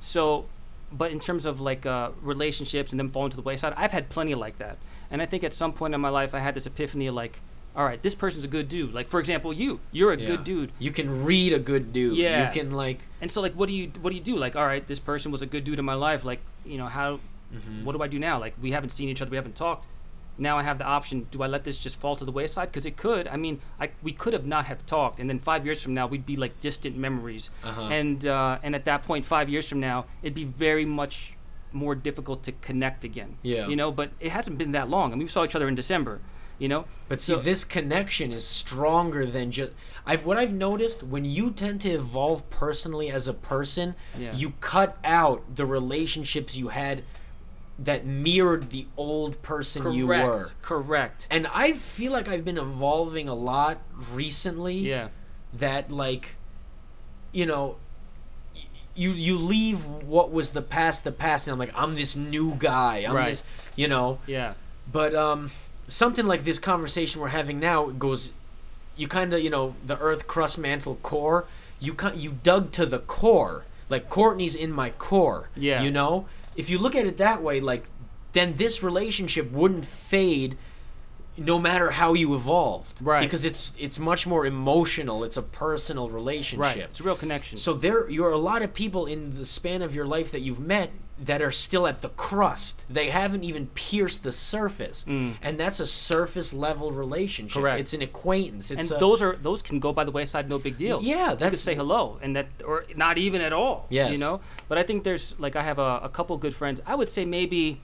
A: so but in terms of like uh, relationships and them falling to the wayside i've had plenty like that and i think at some point in my life i had this epiphany of like all right this person's a good dude like for example you you're a
B: Yeah.
A: good dude
B: You can read a good dude.
A: Yeah.
B: You can like
A: and so like what do you what do you do like all right this person was a good dude in my life like you know how
B: Mm-hmm.
A: what do i do now like we haven't seen each other we haven't talked now i have the option do i let this just fall to the wayside because it could i mean I, we could have not have talked and then five years from now we'd be like distant memories
B: Uh-huh.
A: and uh, and at that point five years from now it'd be very much more difficult to connect again
B: Yeah.
A: you know but it hasn't been that long I mean, we saw each other in december you know
B: But see,
A: So-
B: this connection is stronger than just. I've what I've noticed when you tend to evolve personally as a person,
A: Yeah.
B: you cut out the relationships you had that mirrored the old person
A: correct
B: you were.
A: correct
B: And I feel like I've been evolving a lot recently.
A: yeah
B: That like, you know, you you leave what was the past the past, and I'm like I'm this new guy. I'm
A: Right.
B: this, you know.
A: yeah
B: But um, something like this conversation we're having now goes, you kind of you know the Earth crust mantle core. You kind you dug to the core. Like Courtney's in my core.
A: Yeah.
B: You know, if you look at it that way, like then this relationship wouldn't fade. No matter how you evolved,
A: Right.
B: Because it's it's much more emotional. It's a personal relationship.
A: right it's a real connection
B: So there, you're a lot of people in the span of your life that you've met that are still at the crust. They haven't even pierced the surface, and that's a surface level relationship.
A: Mm. Correct.
B: It's an acquaintance. It's
A: and
B: a,
A: those are those can go by the wayside no big deal
B: Yeah,
A: you could say hello and that or not even at all
B: Yes.
A: you know but i think there's like i have a, a couple good friends i would say maybe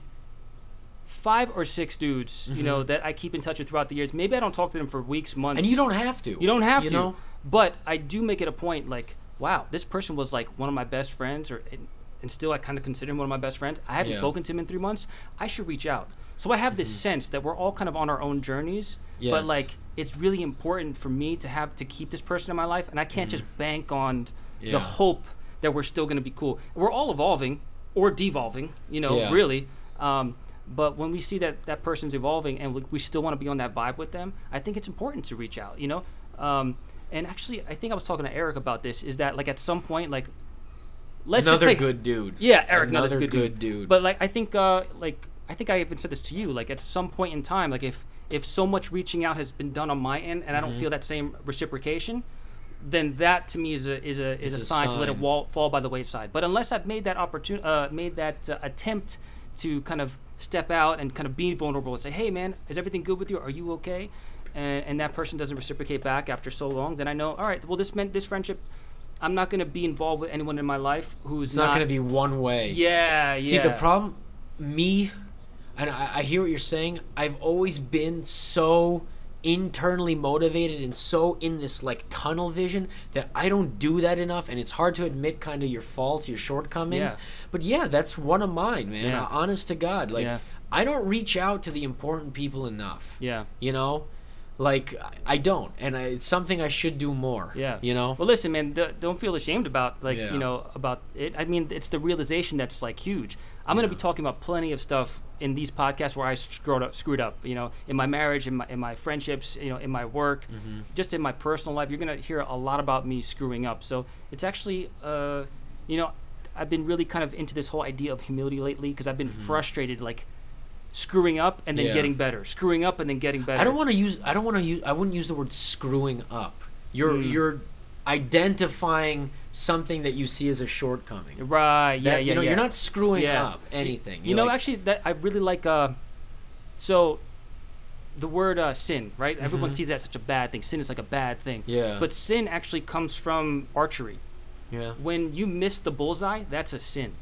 A: five or six dudes you know that i keep in touch with throughout the years maybe i don't talk to them for weeks months
B: Mm-hmm. and you don't have to.
A: you don't have
B: you
A: to
B: Know?
A: but I do make it a point like, wow, this person was like one of my best friends, or and, still I kind of consider him one of my best friends. I haven't
B: Yeah.
A: spoken to him in three months. I should reach out. So I have this sense that we're all kind of on our own journeys, but
B: Mm-hmm.
A: Like it's really important for me to have to keep this person in my life, and I can't just bank on
B: Mm-hmm. Yeah.
A: the hope that we're still going to be cool. We're all evolving or devolving, you know,
B: Yeah.
A: really. Um, but when we see that that person's evolving and we, we still want to be on that vibe with them, I think it's important to reach out, you know. Um, and actually, I think I was talking to Eric about this. Is that like at some point, like, let's
B: another
A: just say,
B: good dude.
A: yeah, Eric, another, good,
B: good
A: dude.
B: dude.
A: But like, I think, uh, like, I think I even said this to you. Like, at some point in time, like, if if so much reaching out has been done on my end, and I
B: Mm-hmm.
A: don't feel that same reciprocation, then that to me is a is a is a,
B: a
A: sign, to let it wall, fall by the wayside. But unless I've made that opportunity, uh, made that uh, attempt to kind of step out and kind of be vulnerable and say, "Hey, man, is everything good with you? Are you okay?" And, and that person doesn't reciprocate back after so long, then I know, all right, well, this meant this friendship. I'm not going to be involved with anyone in my life who's
B: it's not, going to be one way.
A: Yeah, yeah.
B: See, the problem, me, and I, I hear what you're saying. I've always been so internally motivated and so in this like tunnel vision that I don't do that enough, and it's hard to admit kind of your faults, your shortcomings.
A: Yeah.
B: But yeah, that's one of mine, man.
A: Yeah.
B: Honest to God, like
A: Yeah.
B: I don't reach out to the important people enough.
A: Yeah.
B: You know, like I- don't, and I, it's something I should do more.
A: Yeah.
B: You know.
A: Well, listen, man. D- don't feel ashamed about like
B: Yeah.
A: you know about it. I mean, it's the realization that's like huge. I'm gonna be talking about plenty of stuff in these podcasts where I screwed up, screwed up. You know, in my marriage, in my in my friendships, you know, in my work,
B: Mm-hmm.
A: just in my personal life. You're gonna hear a lot about me screwing up. So it's actually, uh, you know, I've been really kind of into this whole idea of humility lately because I've been frustrated, like screwing up and then
B: Mm-hmm. Yeah.
A: getting better, screwing up and then getting better.
B: I don't want to use. I don't want to use. I wouldn't use the word screwing up. You're
A: Mm.
B: you're identifying something that you see as a shortcoming.
A: Right. Yeah. Yeah.
B: you know,
A: yeah.
B: you're not screwing
A: Yeah.
B: up anything.
A: You
B: You're
A: know,
B: like-
A: actually, that I really like. Uh, so, the word uh, sin, right? Everyone
B: Mhm.
A: sees that as such a bad thing. Sin is like a bad thing.
B: Yeah.
A: But sin actually comes from archery.
B: yeah.
A: When you miss the bullseye, that's a sin.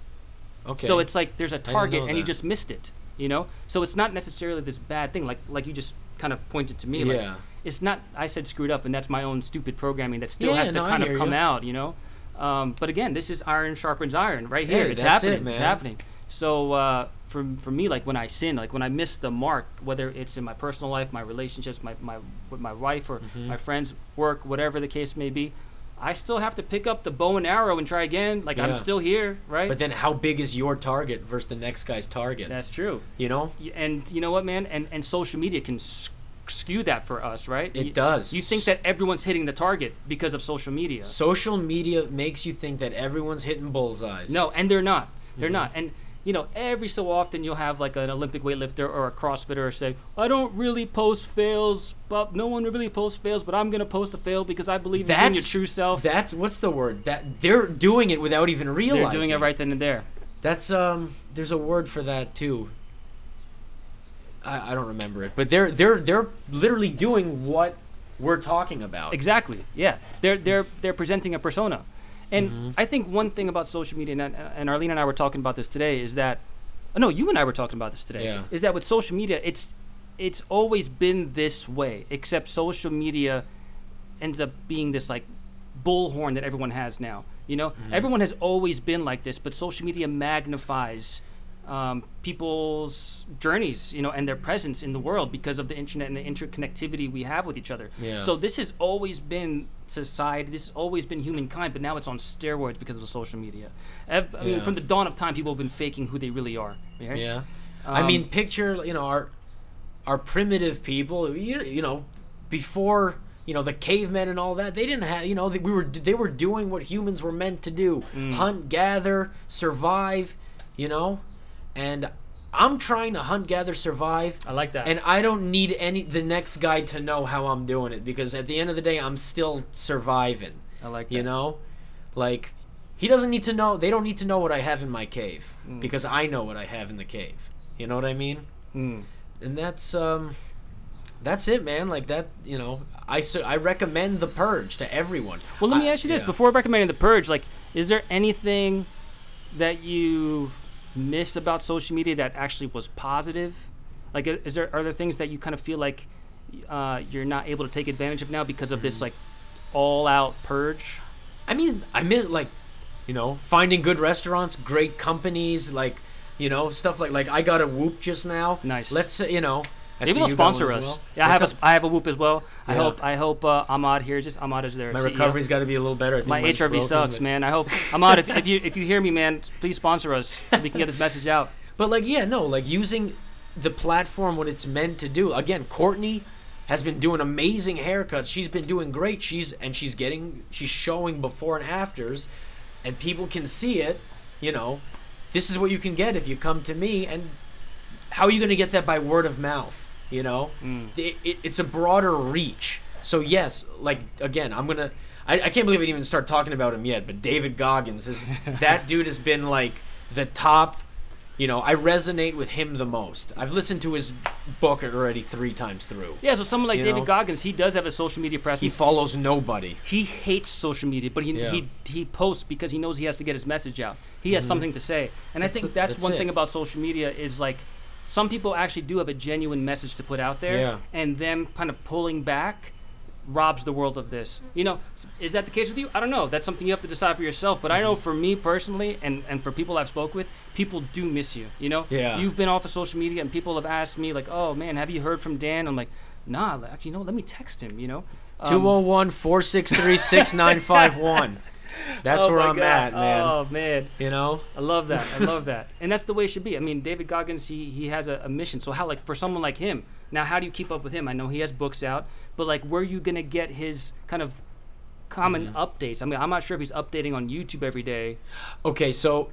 B: Okay.
A: So it's like there's a target and you just missed it. You know. So it's not necessarily this bad thing, like like you just kind of pointed to me. Like,
B: Yeah.
A: It's not. I said screwed up, and that's my own stupid programming that still
B: Yeah,
A: has to
B: no,
A: kind of come
B: you.
A: out. You know. Um, but again, this is iron sharpens iron right here.
B: Hey,
A: it's
B: that's it,
A: happening. It's happening. So uh, for for me, like when I sin, like when I miss the mark, whether it's in my personal life, my relationships, my my with my wife or
B: Mhm.
A: my friends, work, whatever the case may be, I still have to pick up the bow and arrow and try again. Like I'm still here, right?
B: But then, how big is your target versus the next guy's target?
A: That's true.
B: you know.
A: And you know what, man? And and social media can skew that for us, right?
B: It
A: You-
B: does.
A: You think that everyone's hitting the target because of social media?
B: Social media makes you think that everyone's hitting bullseyes.
A: No, and they're not. They're
B: Mhm.
A: not. And you know, every so often you'll have like an Olympic weightlifter or a CrossFitter say, "I don't really post fails, but no one really posts fails, but I'm gonna post a fail because I believe in your
B: That's-
A: true self."
B: That's what's the word? That they're doing it without even realizing.
A: They're doing it right then and there.
B: That's um. There's a word for that too. I, I don't remember it, but they're they're they're literally doing what we're talking about.
A: Exactly. Yeah. They're they're they're presenting a persona, and
B: Mhm.
A: I think one thing about social media, and, and Arlene and I were talking about this today, is that, oh, no, you and I were talking about this today.
B: Yeah.
A: Is that with social media, it's it's always been this way, except social media ends up being this like bullhorn that everyone has now. You know,
B: Mm-hmm.
A: everyone has always been like this, but social media magnifies um, people's journeys, you know, and their presence in the world because of the internet and the interconnectivity we have with each other.
B: Yeah.
A: So this has always been society. This has always been humankind, but now it's on steroids because of the social media. I mean,
B: Yeah.
A: from the dawn of time, people have been faking who they really are. right?
B: Yeah. I
A: Um,
B: mean, picture you know our our primitive people. You, you know, before you know the cavemen and all that, they didn't have you know they, we were they were doing what humans were meant to do:
A: Mm.
B: hunt, gather, survive. You know, and I'm trying to hunt, gather, survive.
A: I like that.
B: And I don't need any the next guy to know how I'm doing it because at the end of the day, I'm still surviving.
A: I like that.
B: You know, like he doesn't need to know. They don't need to know what I have in my cave
A: Mm.
B: because I know what I have in the cave. You know what I mean?
A: Mm.
B: And that's um, that's it, man. Like that. You know, I su- I recommend the purge to everyone.
A: Well, let me
B: I-
A: ask you this:
B: yeah.
A: before recommending the purge, like, is there anything that you miss about social media that actually was positive? Like, is there are there things that you kind of feel like uh, you're not able to take advantage of now because of this like all out purge?
B: I mean, I miss like, you know, finding good restaurants, great companies, like, you know, stuff like like I got a Whoop just now.
A: Nice.
B: Let's say, you know, I
A: Maybe they'll
B: you got one
A: sponsor us.
B: well.
A: Yeah, I have a, I have a whoop as well. I hope I hope uh, Ahmed here. Just Ahmed is there.
B: My
A: CEO.
B: recovery's got to be a little better. I think
A: My HRV
B: broken,
A: sucks, man. I hope Ahmed, if, if you if you hear me, man, please sponsor us so we can get this message out.
B: But like, yeah, no, like using the platform what it's meant to do. Again, Courtney has been doing amazing haircuts. She's been doing great. She's and she's getting she's showing before and afters, and people can see it. You know, this is what you can get if you come to me. And how are you going to get that by word of mouth? You know,
A: Mm.
B: it, it, it's a broader reach. So yes, like again, I'm gonna. I, I can't believe I didn't even start talking about him yet. But David Goggins is that dude has been like the top. You know, I resonate with him the most. I've listened to his book already three times through.
A: Yeah, so someone like
B: You
A: David
B: know?
A: Goggins, he does have a social media presence.
B: He follows nobody.
A: he hates social media, but he,
B: Yeah.
A: he he posts because he knows he has to get his message out. He has something to say, and I think
B: the-
A: that's,
B: that's
A: one
B: it.
A: thing about social media is like some people actually do have a genuine message to put out there,
B: Yeah.
A: and them kind of pulling back robs the world of this. You know, is that the case with you? I don't know. That's something you have to decide for yourself. But I
B: Mm-hmm.
A: know for me personally, and and for people I've spoke with, people do miss you. You know,
B: Yeah.
A: You've been off of social media, and people have asked me like, "Oh man, have you heard from Dan?" I'm like, "Nah, actually, no. Let me text him." You know. Um,
B: 201 463 6951. That's
A: oh
B: where I'm
A: God.
B: at, man.
A: Oh man.
B: You know?
A: I love that. I love that. And that's the way it should be. I mean, David Goggins, he, he has a, a mission. So how like for someone like him, now how do you keep up with him? I know he has books out, but like where are you gonna get his kind of common
B: Mm-hmm.
A: updates? I mean, I'm not sure if he's updating on YouTube every day.
B: Okay, so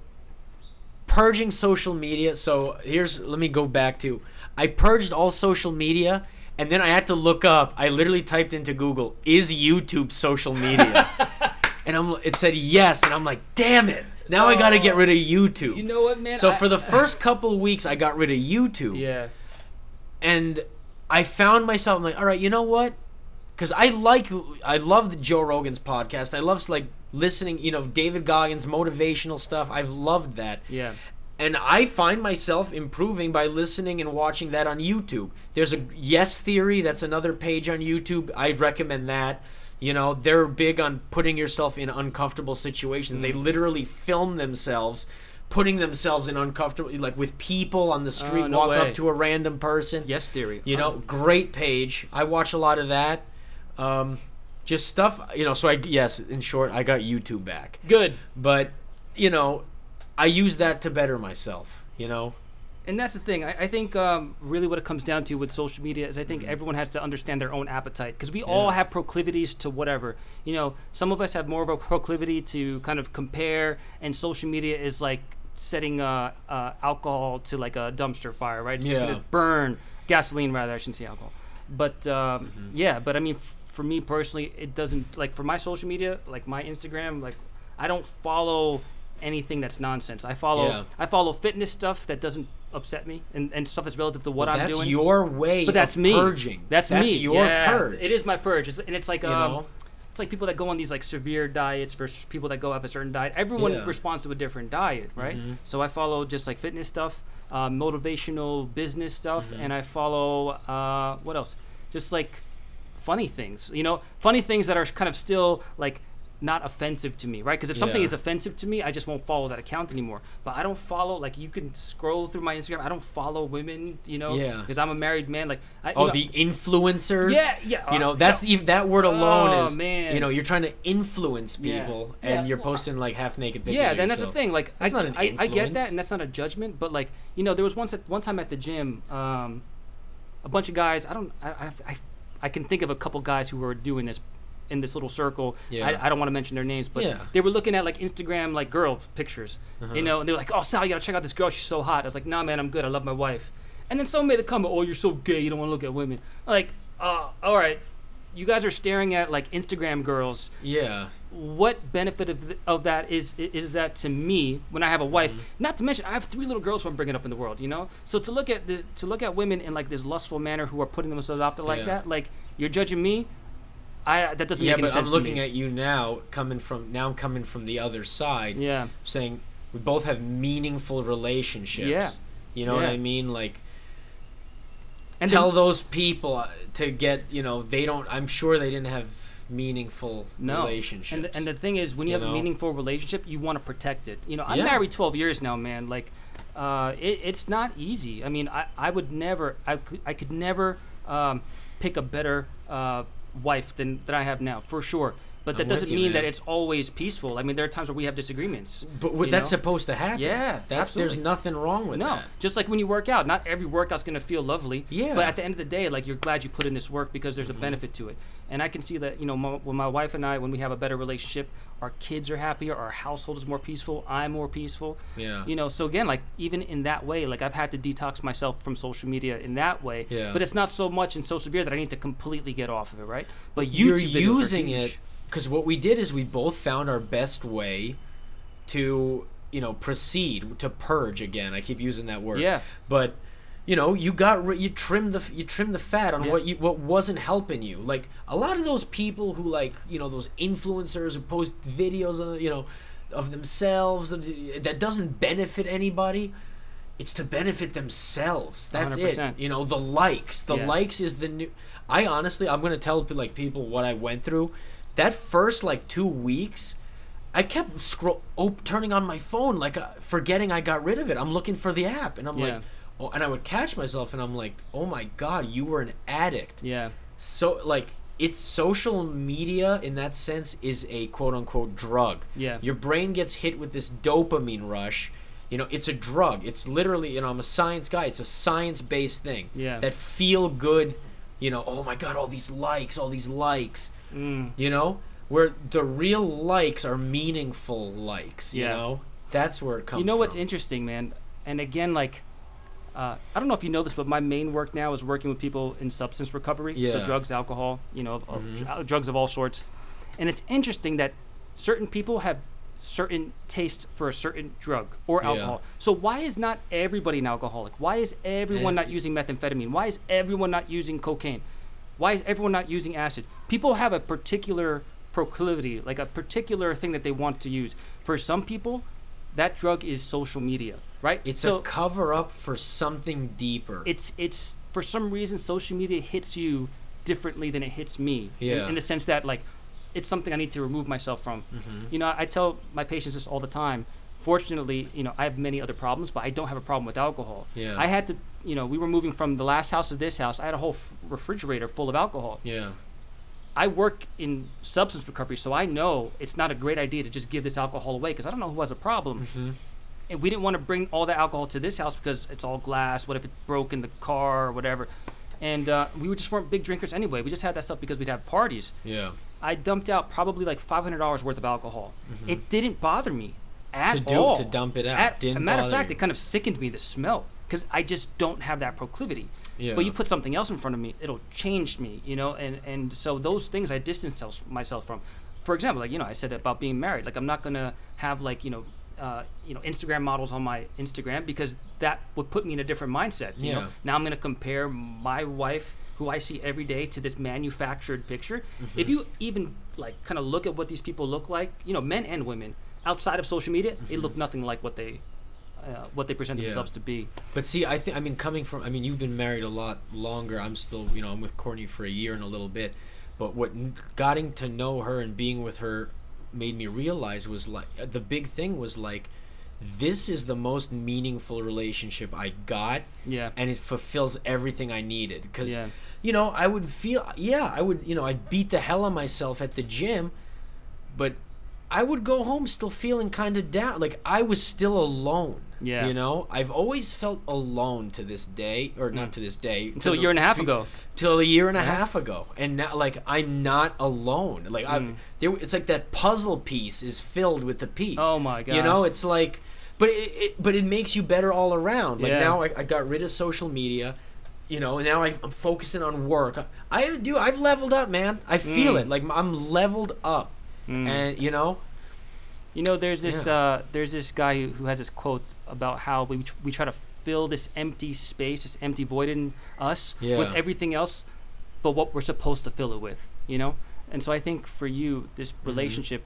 B: purging social media. So here's let me go back to I purged all social media and then I had to look up. I literally typed into Google, is YouTube social media? and I'm it said yes and I'm like, "Damn it. Now I got to get rid of oh. YouTube."
A: You know what, man?
B: so
A: I-
B: for the first couple weeks I got rid of YouTube.
A: Yeah.
B: and I found myself I'm like, all right, you know what? Because I like, I love the Joe Rogan's podcast. I love like listening, you know, David Goggins motivational stuff. I've loved that,
A: Yeah.
B: and I find myself improving by listening and watching that on YouTube. There's a Yes Theory. That's another page on YouTube. I'd recommend that. You know, they're big on putting yourself in uncomfortable situations. They literally film themselves. Putting themselves in uncomfortable, like with people on the street,
A: Oh, no
B: walk
A: way.
B: up to a random person.
A: Yes theory.
B: You know,
A: Oh.
B: great page. I watch a lot of that. Um, just stuff, you know. So I yes, in short, I got YouTube back,
A: Good.
B: but you know, I use that to better myself. You know,
A: And that's the thing. I, I think um, really what it comes down to with social media is I think everyone has to understand their own appetite because we all
B: Mm-hmm.
A: Have proclivities to whatever. You know, some of us have more of a proclivity to kind of compare, and social media is like setting uh, uh, alcohol to like a dumpster fire, right? It's just
B: Yeah.
A: gonna burn gasoline rather. I shouldn't say alcohol, but um,
B: Mm-hmm.
A: yeah. But I mean, f- for me personally, it doesn't like for my social media, like my Instagram, like I don't follow anything that's nonsense. I follow
B: Yeah.
A: I follow fitness stuff that doesn't upset me and, and stuff that's relative to what I'm
B: that's
A: doing.
B: That's your way.
A: but that's
B: of
A: me.
B: Purging.
A: That's,
B: that's
A: me.
B: your
A: Yeah,
B: purge.
A: It is my purge. It's, and it's like
B: You
A: um,
B: know.
A: it's like people that go on these like severe diets versus people that go have a certain diet. Everyone
B: Yeah.
A: responds to a different diet, right?
B: Mhm.
A: So I follow just like fitness stuff, uh, motivational business stuff,
B: Mhm.
A: and I follow uh, what else? Just like funny things, you know, funny things that are kind of still like not offensive to me, right? Because if something
B: Yeah.
A: is offensive to me, I just won't follow that account anymore. But I don't follow like you can scroll through my Instagram. I don't follow women, you know,
B: Yeah.
A: because I'm a married man. Like, I,
B: Oh,
A: know-
B: the influencers.
A: Yeah, yeah,
B: You
A: uh,
B: know, that's
A: no.
B: even that word alone
A: Oh,
B: is.
A: man.
B: You know, you're trying to influence people,
A: Yeah,
B: and you're posting like half naked pictures.
A: yeah, then that's the thing. Like, I,
B: not an
A: I, I get that, and that's not a judgment. But like, you know, there was once at one time at the gym, um, a bunch of guys. I don't, I, I, I can think of a couple guys who were doing this in this little circle.
B: Yeah.
A: I, I don't want to mention their names, but
B: Yeah.
A: they were looking at like Instagram like girl pictures,
B: Uh-huh.
A: you know, and they were like, "Oh, Sal, you gotta check out this girl. She's so hot." I was like, "Nah, man, I'm good. I love my wife." And then someone made a comment, "Oh, you're so gay. You don't want to look at women." Like, uh, all right, you guys are staring at like Instagram girls
B: Yeah.
A: what benefit of, th- of that is is that to me when I have a wife?
B: Mm-hmm.
A: Not to mention I have three little girls who I'm bringing up in the world. You know, so to look at the to look at women in like this lustful manner who are putting themselves out there like
B: Yeah.
A: that, like you're judging me. I that doesn't
B: Yeah,
A: make any
B: but I'm looking at you now, coming from now. I'm coming from the other side.
A: yeah,
B: saying we both have meaningful relationships.
A: Yeah.
B: You know what I mean? Like
A: and
B: tell
A: then,
B: those people uh, to get, you know, they don't I'm sure they didn't have meaningful
A: no.
B: relationships.
A: And the, and the thing is, when you,
B: You
A: have a meaningful relationship, you want to protect it. You know, I'm
B: Yeah.
A: married 12 years now, man. Like, uh, it, it's not easy. I mean, I, I would never, I could, I could never um, pick a better uh, wife than, than I have now, for sure. But that
B: I'm
A: doesn't
B: you,
A: mean that it's always peaceful. I mean, there are times where we have disagreements.
B: but what, that's
A: know?
B: supposed to happen.
A: Yeah,
B: that's there's nothing wrong with
A: no,
B: that.
A: No, just like when you work out, not every workout's gonna feel lovely.
B: Yeah.
A: But at the end of the day, like you're glad you put in this work because there's
B: Mm-hmm.
A: a benefit to it. And I can see that you know my, when my wife and I, when we have a better relationship, our kids are happier, our household is more peaceful, I'm more peaceful.
B: Yeah.
A: You know, so again, like even in that way, like I've had to detox myself from social media in that way.
B: Yeah.
A: But it's not so much and so severe that I need to completely get off of it, right? But
B: You're
A: YouTube are
B: using it because what we did is we both found our best way to you know proceed to purge again. I keep using that word.
A: Yeah.
B: But you know, you got ri- you trimmed the you trimmed the fat on
A: Yeah.
B: what you what wasn't helping you. Like a lot of those people who like you know those influencers who post videos of you know of themselves that- uh, that doesn't benefit anybody. It's to benefit themselves. That's it.
A: 100%.
B: You know, the likes. The
A: Yeah.
B: likes is the new. I honestly, I'm gonna tell like people what I went through. That first like two weeks, I kept scroll op- turning on my phone like uh, forgetting I got rid of it. I'm looking for the app, and I'm
A: Yeah.
B: like, oh, and I would catch myself, and I'm like, oh my god, you were an addict.
A: Yeah.
B: So like, it's social media in that sense is a quote unquote drug.
A: Yeah.
B: Your brain gets hit with this dopamine rush. You know, it's a drug. It's literally, you know, I'm a science guy. It's a science based thing.
A: Yeah.
B: That feel good, you know, oh my god, all these likes, all these likes.
A: Mm.
B: You know? Where the real likes are meaningful likes, you
A: Yeah.
B: know? That's where it comes
A: You know what's interesting, man? And again, like, uh, I don't know if you know this, but my main work now is working with people in substance recovery. So
B: Yeah. Mm-hmm.
A: drugs, alcohol, you know, of- of uh, drugs of all sorts. And it's interesting that certain people have certain taste for a certain drug or alcohol. Yeah. So why is not everybody an alcoholic? Why is everyone
B: Eh.
A: not using methamphetamine? Why is everyone not using cocaine? Why is everyone not using acid? People have a particular proclivity, like a particular thing that they want to use. For some people, that drug is social media, right?
B: It's
A: so
B: a cover up for something deeper.
A: it's it's for some reason social media hits you differently than it hits me. in-
B: Yeah.
A: In, the sense that like it's something I need to remove myself from.
B: Mm-hmm.
A: You know, I tell my patients this all the time. Fortunately, you know, I have many other problems, but I don't have a problem with alcohol.
B: Yeah.
A: I had to, you know, we were moving from the last house to this house. I had a whole f- refrigerator full of alcohol.
B: yeah.
A: I work in substance recovery, so I know it's not a great idea to just give this alcohol away because I don't know who has a problem.
B: Mm-hmm.
A: And we didn't want to bring all the alcohol to this house because it's all glass. What if it broke in the car or whatever? And uh, we just weren't big drinkers anyway. We just had that stuff because we'd have parties.
B: Yeah.
A: I dumped out probably like five hundred dollars worth of alcohol. It didn't bother me at
B: Mm-hmm. To do-
A: all.
B: to dump it out.
A: At,
B: Didn't
A: a matter of fact,
B: you.
A: it kind of sickened me the smell because I just don't have that proclivity.
B: Yeah.
A: But you put something else in front of me, it'll change me, you know. And and so those things I distance self- myself from. For example, like you know, I said about being married. Like I'm not gonna have like you know. Uh, you know Instagram models on my Instagram because that would put me in a different mindset. You
B: Yeah.
A: know, now I'm gonna compare my wife, who I see every day, to this manufactured picture.
B: Mm-hmm.
A: If you even like kind of look at what these people look like, you know, men and women outside of social media, they look nothing like what they uh, what they present.
B: Yeah.
A: themselves to be.
B: But see, I think I mean coming from I mean you've been married a lot longer. I'm still you know I'm with Courtney for a year and a little bit, but what n- getting to know her and being with her made me realize was like uh, the big thing was like this is the most meaningful relationship I got
A: Yeah.
B: and it fulfills everything I needed because
A: Yeah.
B: you know I would feel yeah I would you know I'd beat the hell on myself at the gym but I would go home still feeling kind of down like I was still alone
A: Yeah.
B: you know I've always felt alone to this day or not to this day
A: Until a year and a half ago.
B: till a year and a
A: Yeah.
B: half ago and now like i'm not alone like i'm
A: Mm.
B: there it's like that puzzle piece is filled with the piece
A: Oh my god.
B: you know it's like but it, it but it makes you better all around like
A: Yeah.
B: now I, I got rid of social media you know and now I, i'm focusing on work i, I do i've leveled up man i feel
A: Mm.
B: it like i'm leveled up
A: Mm.
B: and you know
A: You know, there's this
B: Yeah.
A: uh, there's this guy who, who has this quote about how we we try to fill this empty space, this empty void in us with everything else, but what we're supposed to fill it with, you know. And so I think for you, this
B: Mm-hmm.
A: relationship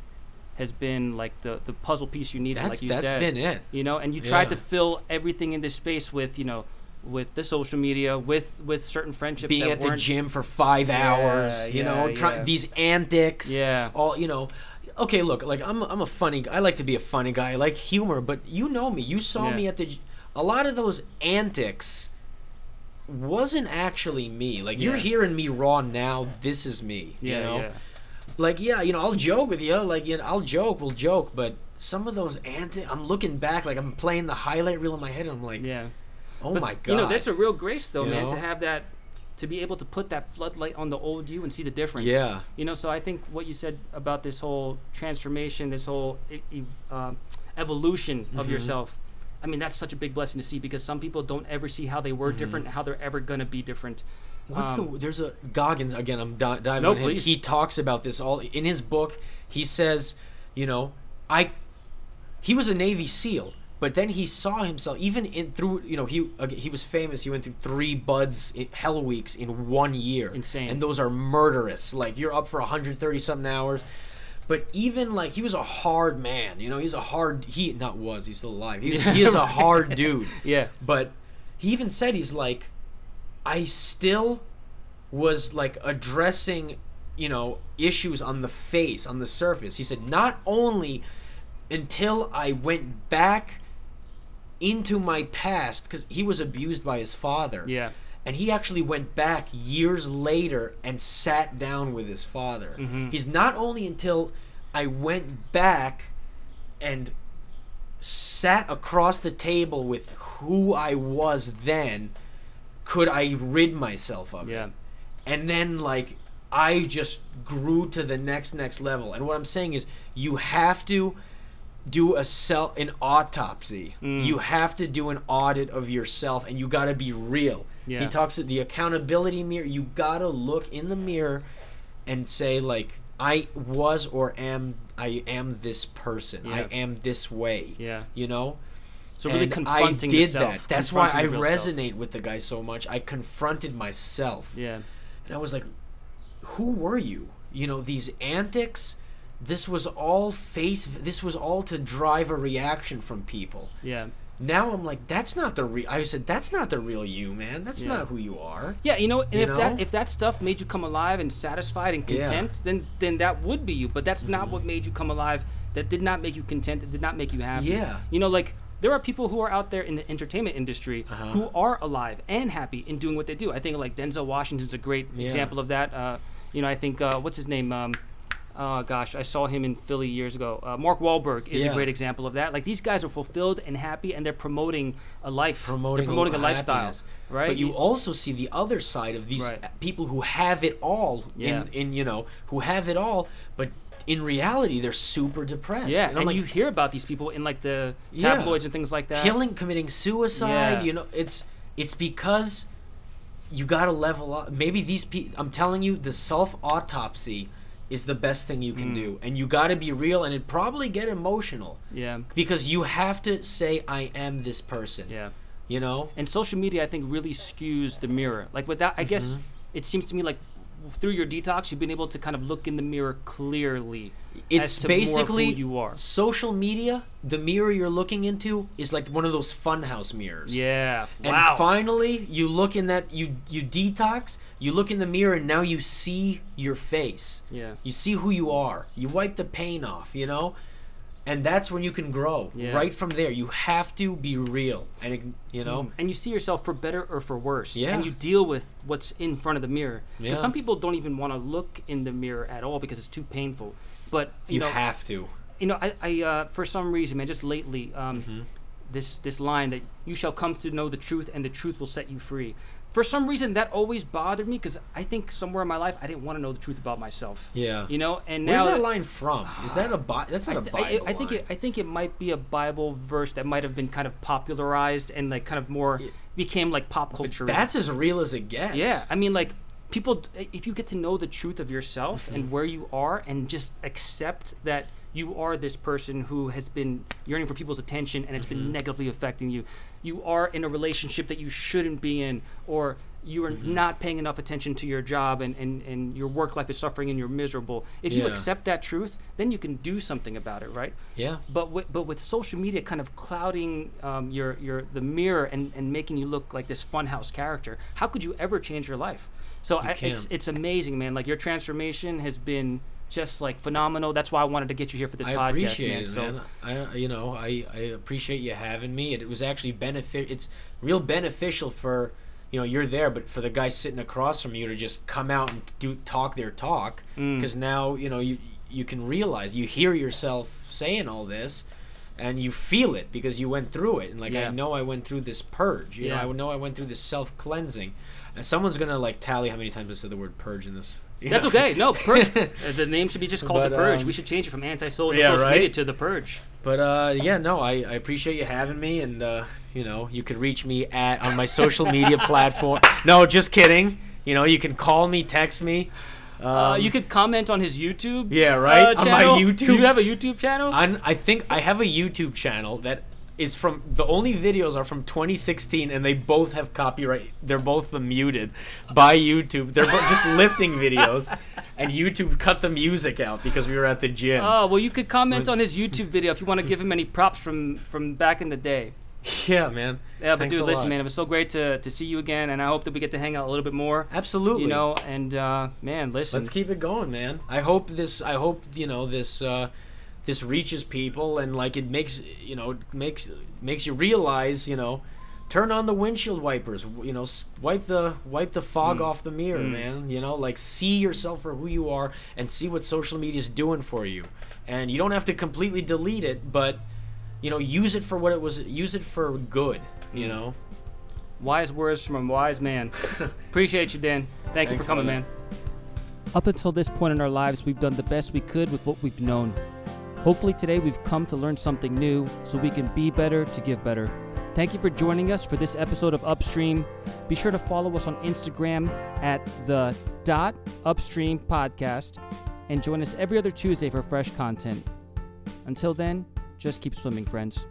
A: has been like the the puzzle piece you needed,
B: that's
A: like you
B: that's
A: said.
B: been it
A: You know, and you tried
B: Yeah.
A: to fill everything in this space with you know with the social media, with with certain friendships,
B: being at the gym for five
A: Yeah,
B: hours, you know,
A: yeah,
B: try,
A: yeah.
B: these antics,
A: Yeah.
B: all you know. Okay, look, like I'm, I'm a funny. guy. I like to be a funny guy. I like humor, but you know me. You saw
A: Yeah.
B: me at the. a lot of those antics wasn't actually me. Like you're hearing me raw now. This is me.
A: Yeah,
B: you know,
A: yeah.
B: like yeah, you know, I'll joke with you. Like you know, I'll joke, we'll joke, but some of those antics, I'm looking back, like I'm playing the highlight reel in my head, and I'm like,
A: Yeah.
B: oh
A: But,
B: my god,
A: You know, that's a real grace, though,
B: You
A: man,
B: know?
A: to have that, to be able to put that floodlight on the old you and see the difference.
B: Yeah.
A: You know, so I think what you said about this whole transformation, this whole uh, evolution of
B: Mm-hmm.
A: yourself, I mean, that's such a big blessing to see because some people don't ever see how they were different, and how they're ever gonna be different.
B: What's
A: Um,
B: the? There's a Goggins again. I'm di- diving
A: No,
B: on him.
A: please.
B: He talks about this all in his book. He says, you know, I. He was a Navy SEAL, but then he saw himself even in through. You know, he uh, he was famous. He went through three BUD/S in, hell weeks in one year.
A: Insane.
B: And those are murderous. Like you're up for 130 something hours. But even like he was a hard man, you know, he's a hard he not was, he's still alive. He's, he is a hard dude.
A: Yeah.
B: But he even said he's like, I still was like addressing, you know, issues on the face, on the surface. He said, not only until I went back into my past, because he was abused by his father.
A: Yeah.
B: And he actually went back years later and sat down with his father.
A: Mm-hmm.
B: He's not only until I went back and sat across the table with who I was then could I rid myself of it.
A: Yeah.
B: And then like I just grew to the next next level. And what I'm saying is you have to do a cell an autopsy.
A: Mm.
B: You have to do an audit of yourself and you got to be real.
A: Yeah.
B: He talks the accountability mirror. You got to look in the mirror and say like I was or am I am this person. I am this way.
A: Yeah.
B: You know?
A: So really
B: And
A: confronting
B: I did
A: the self,
B: that. That's why I
A: real self.
B: resonate with the guy so much. I confronted myself.
A: Yeah.
B: And I was like, who were you? You know, these antics, this was all face this was all to drive a reaction from people.
A: Yeah.
B: Now I'm like, that's not the real I said, that's not the real you, man. That's
A: Yeah.
B: not who you are.
A: Yeah, you know, and
B: You
A: if
B: know?
A: that if that stuff made you come alive and satisfied and
B: Yeah.
A: content, then then that would be you. But that's not what made you come alive. That did not make you content. That did not make you happy.
B: Yeah.
A: You know, like there are people who are out there in the entertainment industry
B: Uh-huh.
A: who are alive and happy in doing what they do. I think like Denzel Washington's a great
B: Yeah.
A: example of that. Uh, you know, I think uh, what's his name? Um, oh gosh, I saw him in Philly years ago. Uh, Mark Wahlberg is
B: Yeah.
A: a great example of that. Like these guys are fulfilled and happy, and they're promoting a life.
B: Promoting,
A: they're promoting a,
B: a
A: lifestyle, right?
B: But you also see the other side of these
A: Right.
B: people who have it all
A: Yeah.
B: in, in you know, who have it all, but in reality they're super depressed.
A: Yeah,
B: and
A: and,
B: like,
A: you hear about these people in like the
B: Yeah.
A: tabloids and things like that.
B: killing committing suicide
A: Yeah.
B: you know it's it's because you got to level up maybe these people i'm telling you the self autopsy is the best thing you
A: Mm.
B: can do and you got to be real and it probably get emotional
A: Yeah,
B: because you have to say i am this person
A: yeah.
B: you know
A: And social media, I think, really skews the mirror. Like with that, I guess
B: Mm-hmm.
A: it seems to me like through your detox, you've been able to kind of look in the mirror clearly.
B: it's
A: as to more
B: basically
A: who you are.
B: social media the mirror you're looking into is like one of those funhouse mirrors
A: Yeah.
B: And
A: wow.
B: finally, you look in that you you detox. You look in the mirror, and now you see your face.
A: Yeah.
B: You see who you are. You wipe the pain off. You know, and that's when you can grow.
A: Yeah.
B: Right from there, you have to be real, and you know,
A: and you see yourself for better or for worse.
B: Yeah.
A: And you deal with what's in front of the mirror. Because
B: Yeah.
A: some people don't even want to look in the mirror at all because it's too painful. But you,
B: you,
A: know,
B: have to.
A: you know, I, I uh, for some reason, man, just lately, um,
B: Mm-hmm.
A: this this line that you shall come to know the truth, and the truth will set you free. For some reason, that always bothered me because I think somewhere in my life I didn't want to know the truth about myself.
B: Yeah.
A: You know, and now Where's
B: that line from? Is that a Bi- That's not
A: I,
B: a
A: th-
B: Bible
A: I, I think
B: line.
A: it, I think it might be a Bible verse that might have been kind of popularized and like kind of more became like pop culture.
B: That's as real as it gets.
A: Yeah, I mean, like people, if you get to know the truth of yourself
B: Mm-hmm.
A: and where you are, and just accept that you are this person who has been yearning for people's attention and it's
B: Mm-hmm.
A: been negatively affecting you. You are in a relationship that you shouldn't be in, or you are
B: Mm-hmm.
A: not paying enough attention to your job and, and, and your work life is suffering and you're miserable. If you accept that truth, then you can do something about it, right?
B: Yeah.
A: But with, but with social media kind of clouding um, your your the mirror and, and making you look like this funhouse character, how could you ever change your life? So I, it's it's amazing, man. Like your transformation has been just like phenomenal. That's why I wanted to get you here for this
B: I
A: podcast,
B: appreciate
A: man.
B: it,
A: so
B: man. I, you know, I, I appreciate you having me. It, was actually benefit. It's real beneficial for, you know, you're there, but for the guy sitting across from you to just come out and do talk their talk,
A: Mm.
B: because now you know you you can realize you hear yourself saying all this. And you feel it because you went through it, and like
A: Yeah.
B: I know I went through this purge. You
A: Yeah.
B: know, I know I went through this self cleansing. And someone's gonna like tally how many times I said the word purge in this.
A: that's
B: know?
A: okay. No, purge. uh, the name should be just called
B: But,
A: the purge.
B: um,
A: we should change it from anti-social
B: yeah,
A: social
B: right?
A: media to the purge.
B: But uh, yeah, no, I, I appreciate you having me, and uh, you know, you could reach me at on my social media platform. No, just kidding. You know, you can call me, text me. Um,
A: Uh, you could comment on his YouTube.
B: Yeah, right?
A: uh,
B: On my
A: channel.
B: YouTube?
A: Do you have a YouTube channel?
B: on, I think I have a YouTube channel that is from the only videos are from 2016, and they both have copyright. They're both the muted by YouTube. They're just lifting videos, and YouTube cut the music out because we were at the gym.
A: Oh well, you could comment on his YouTube video if you want to give him any props from from back in the day.
B: yeah, man.
A: Yeah, but
B: Thanks
A: dude, listen,
B: lot.
A: man, it was so great to, to see you again, and I hope that we get to hang out a little bit more.
B: Absolutely.
A: You know, and uh, man, listen.
B: Let's keep it going, man. I hope this. I hope you know this. Uh, this reaches people and like it makes you know it makes makes you realize you know turn on the windshield wipers you know wipe the wipe the fog mm. off the mirror mm. man you know like see yourself for who you are and see what social media is doing for you and you don't have to completely delete it but you know use it for what it was use it for good you mm. know
A: Wise words from a wise man. Appreciate you, Dan. Thank you for coming,
B: brother.
A: man. Up until this point in our lives, we've done the best we could with what we've known. Hopefully, today we've come to learn something new so we can be better to give better. Thank you for joining us for this episode of Upstream. Be sure to follow us on Instagram at the dot upstream podcast and join us every other Tuesday for fresh content. Until then, just keep swimming, friends.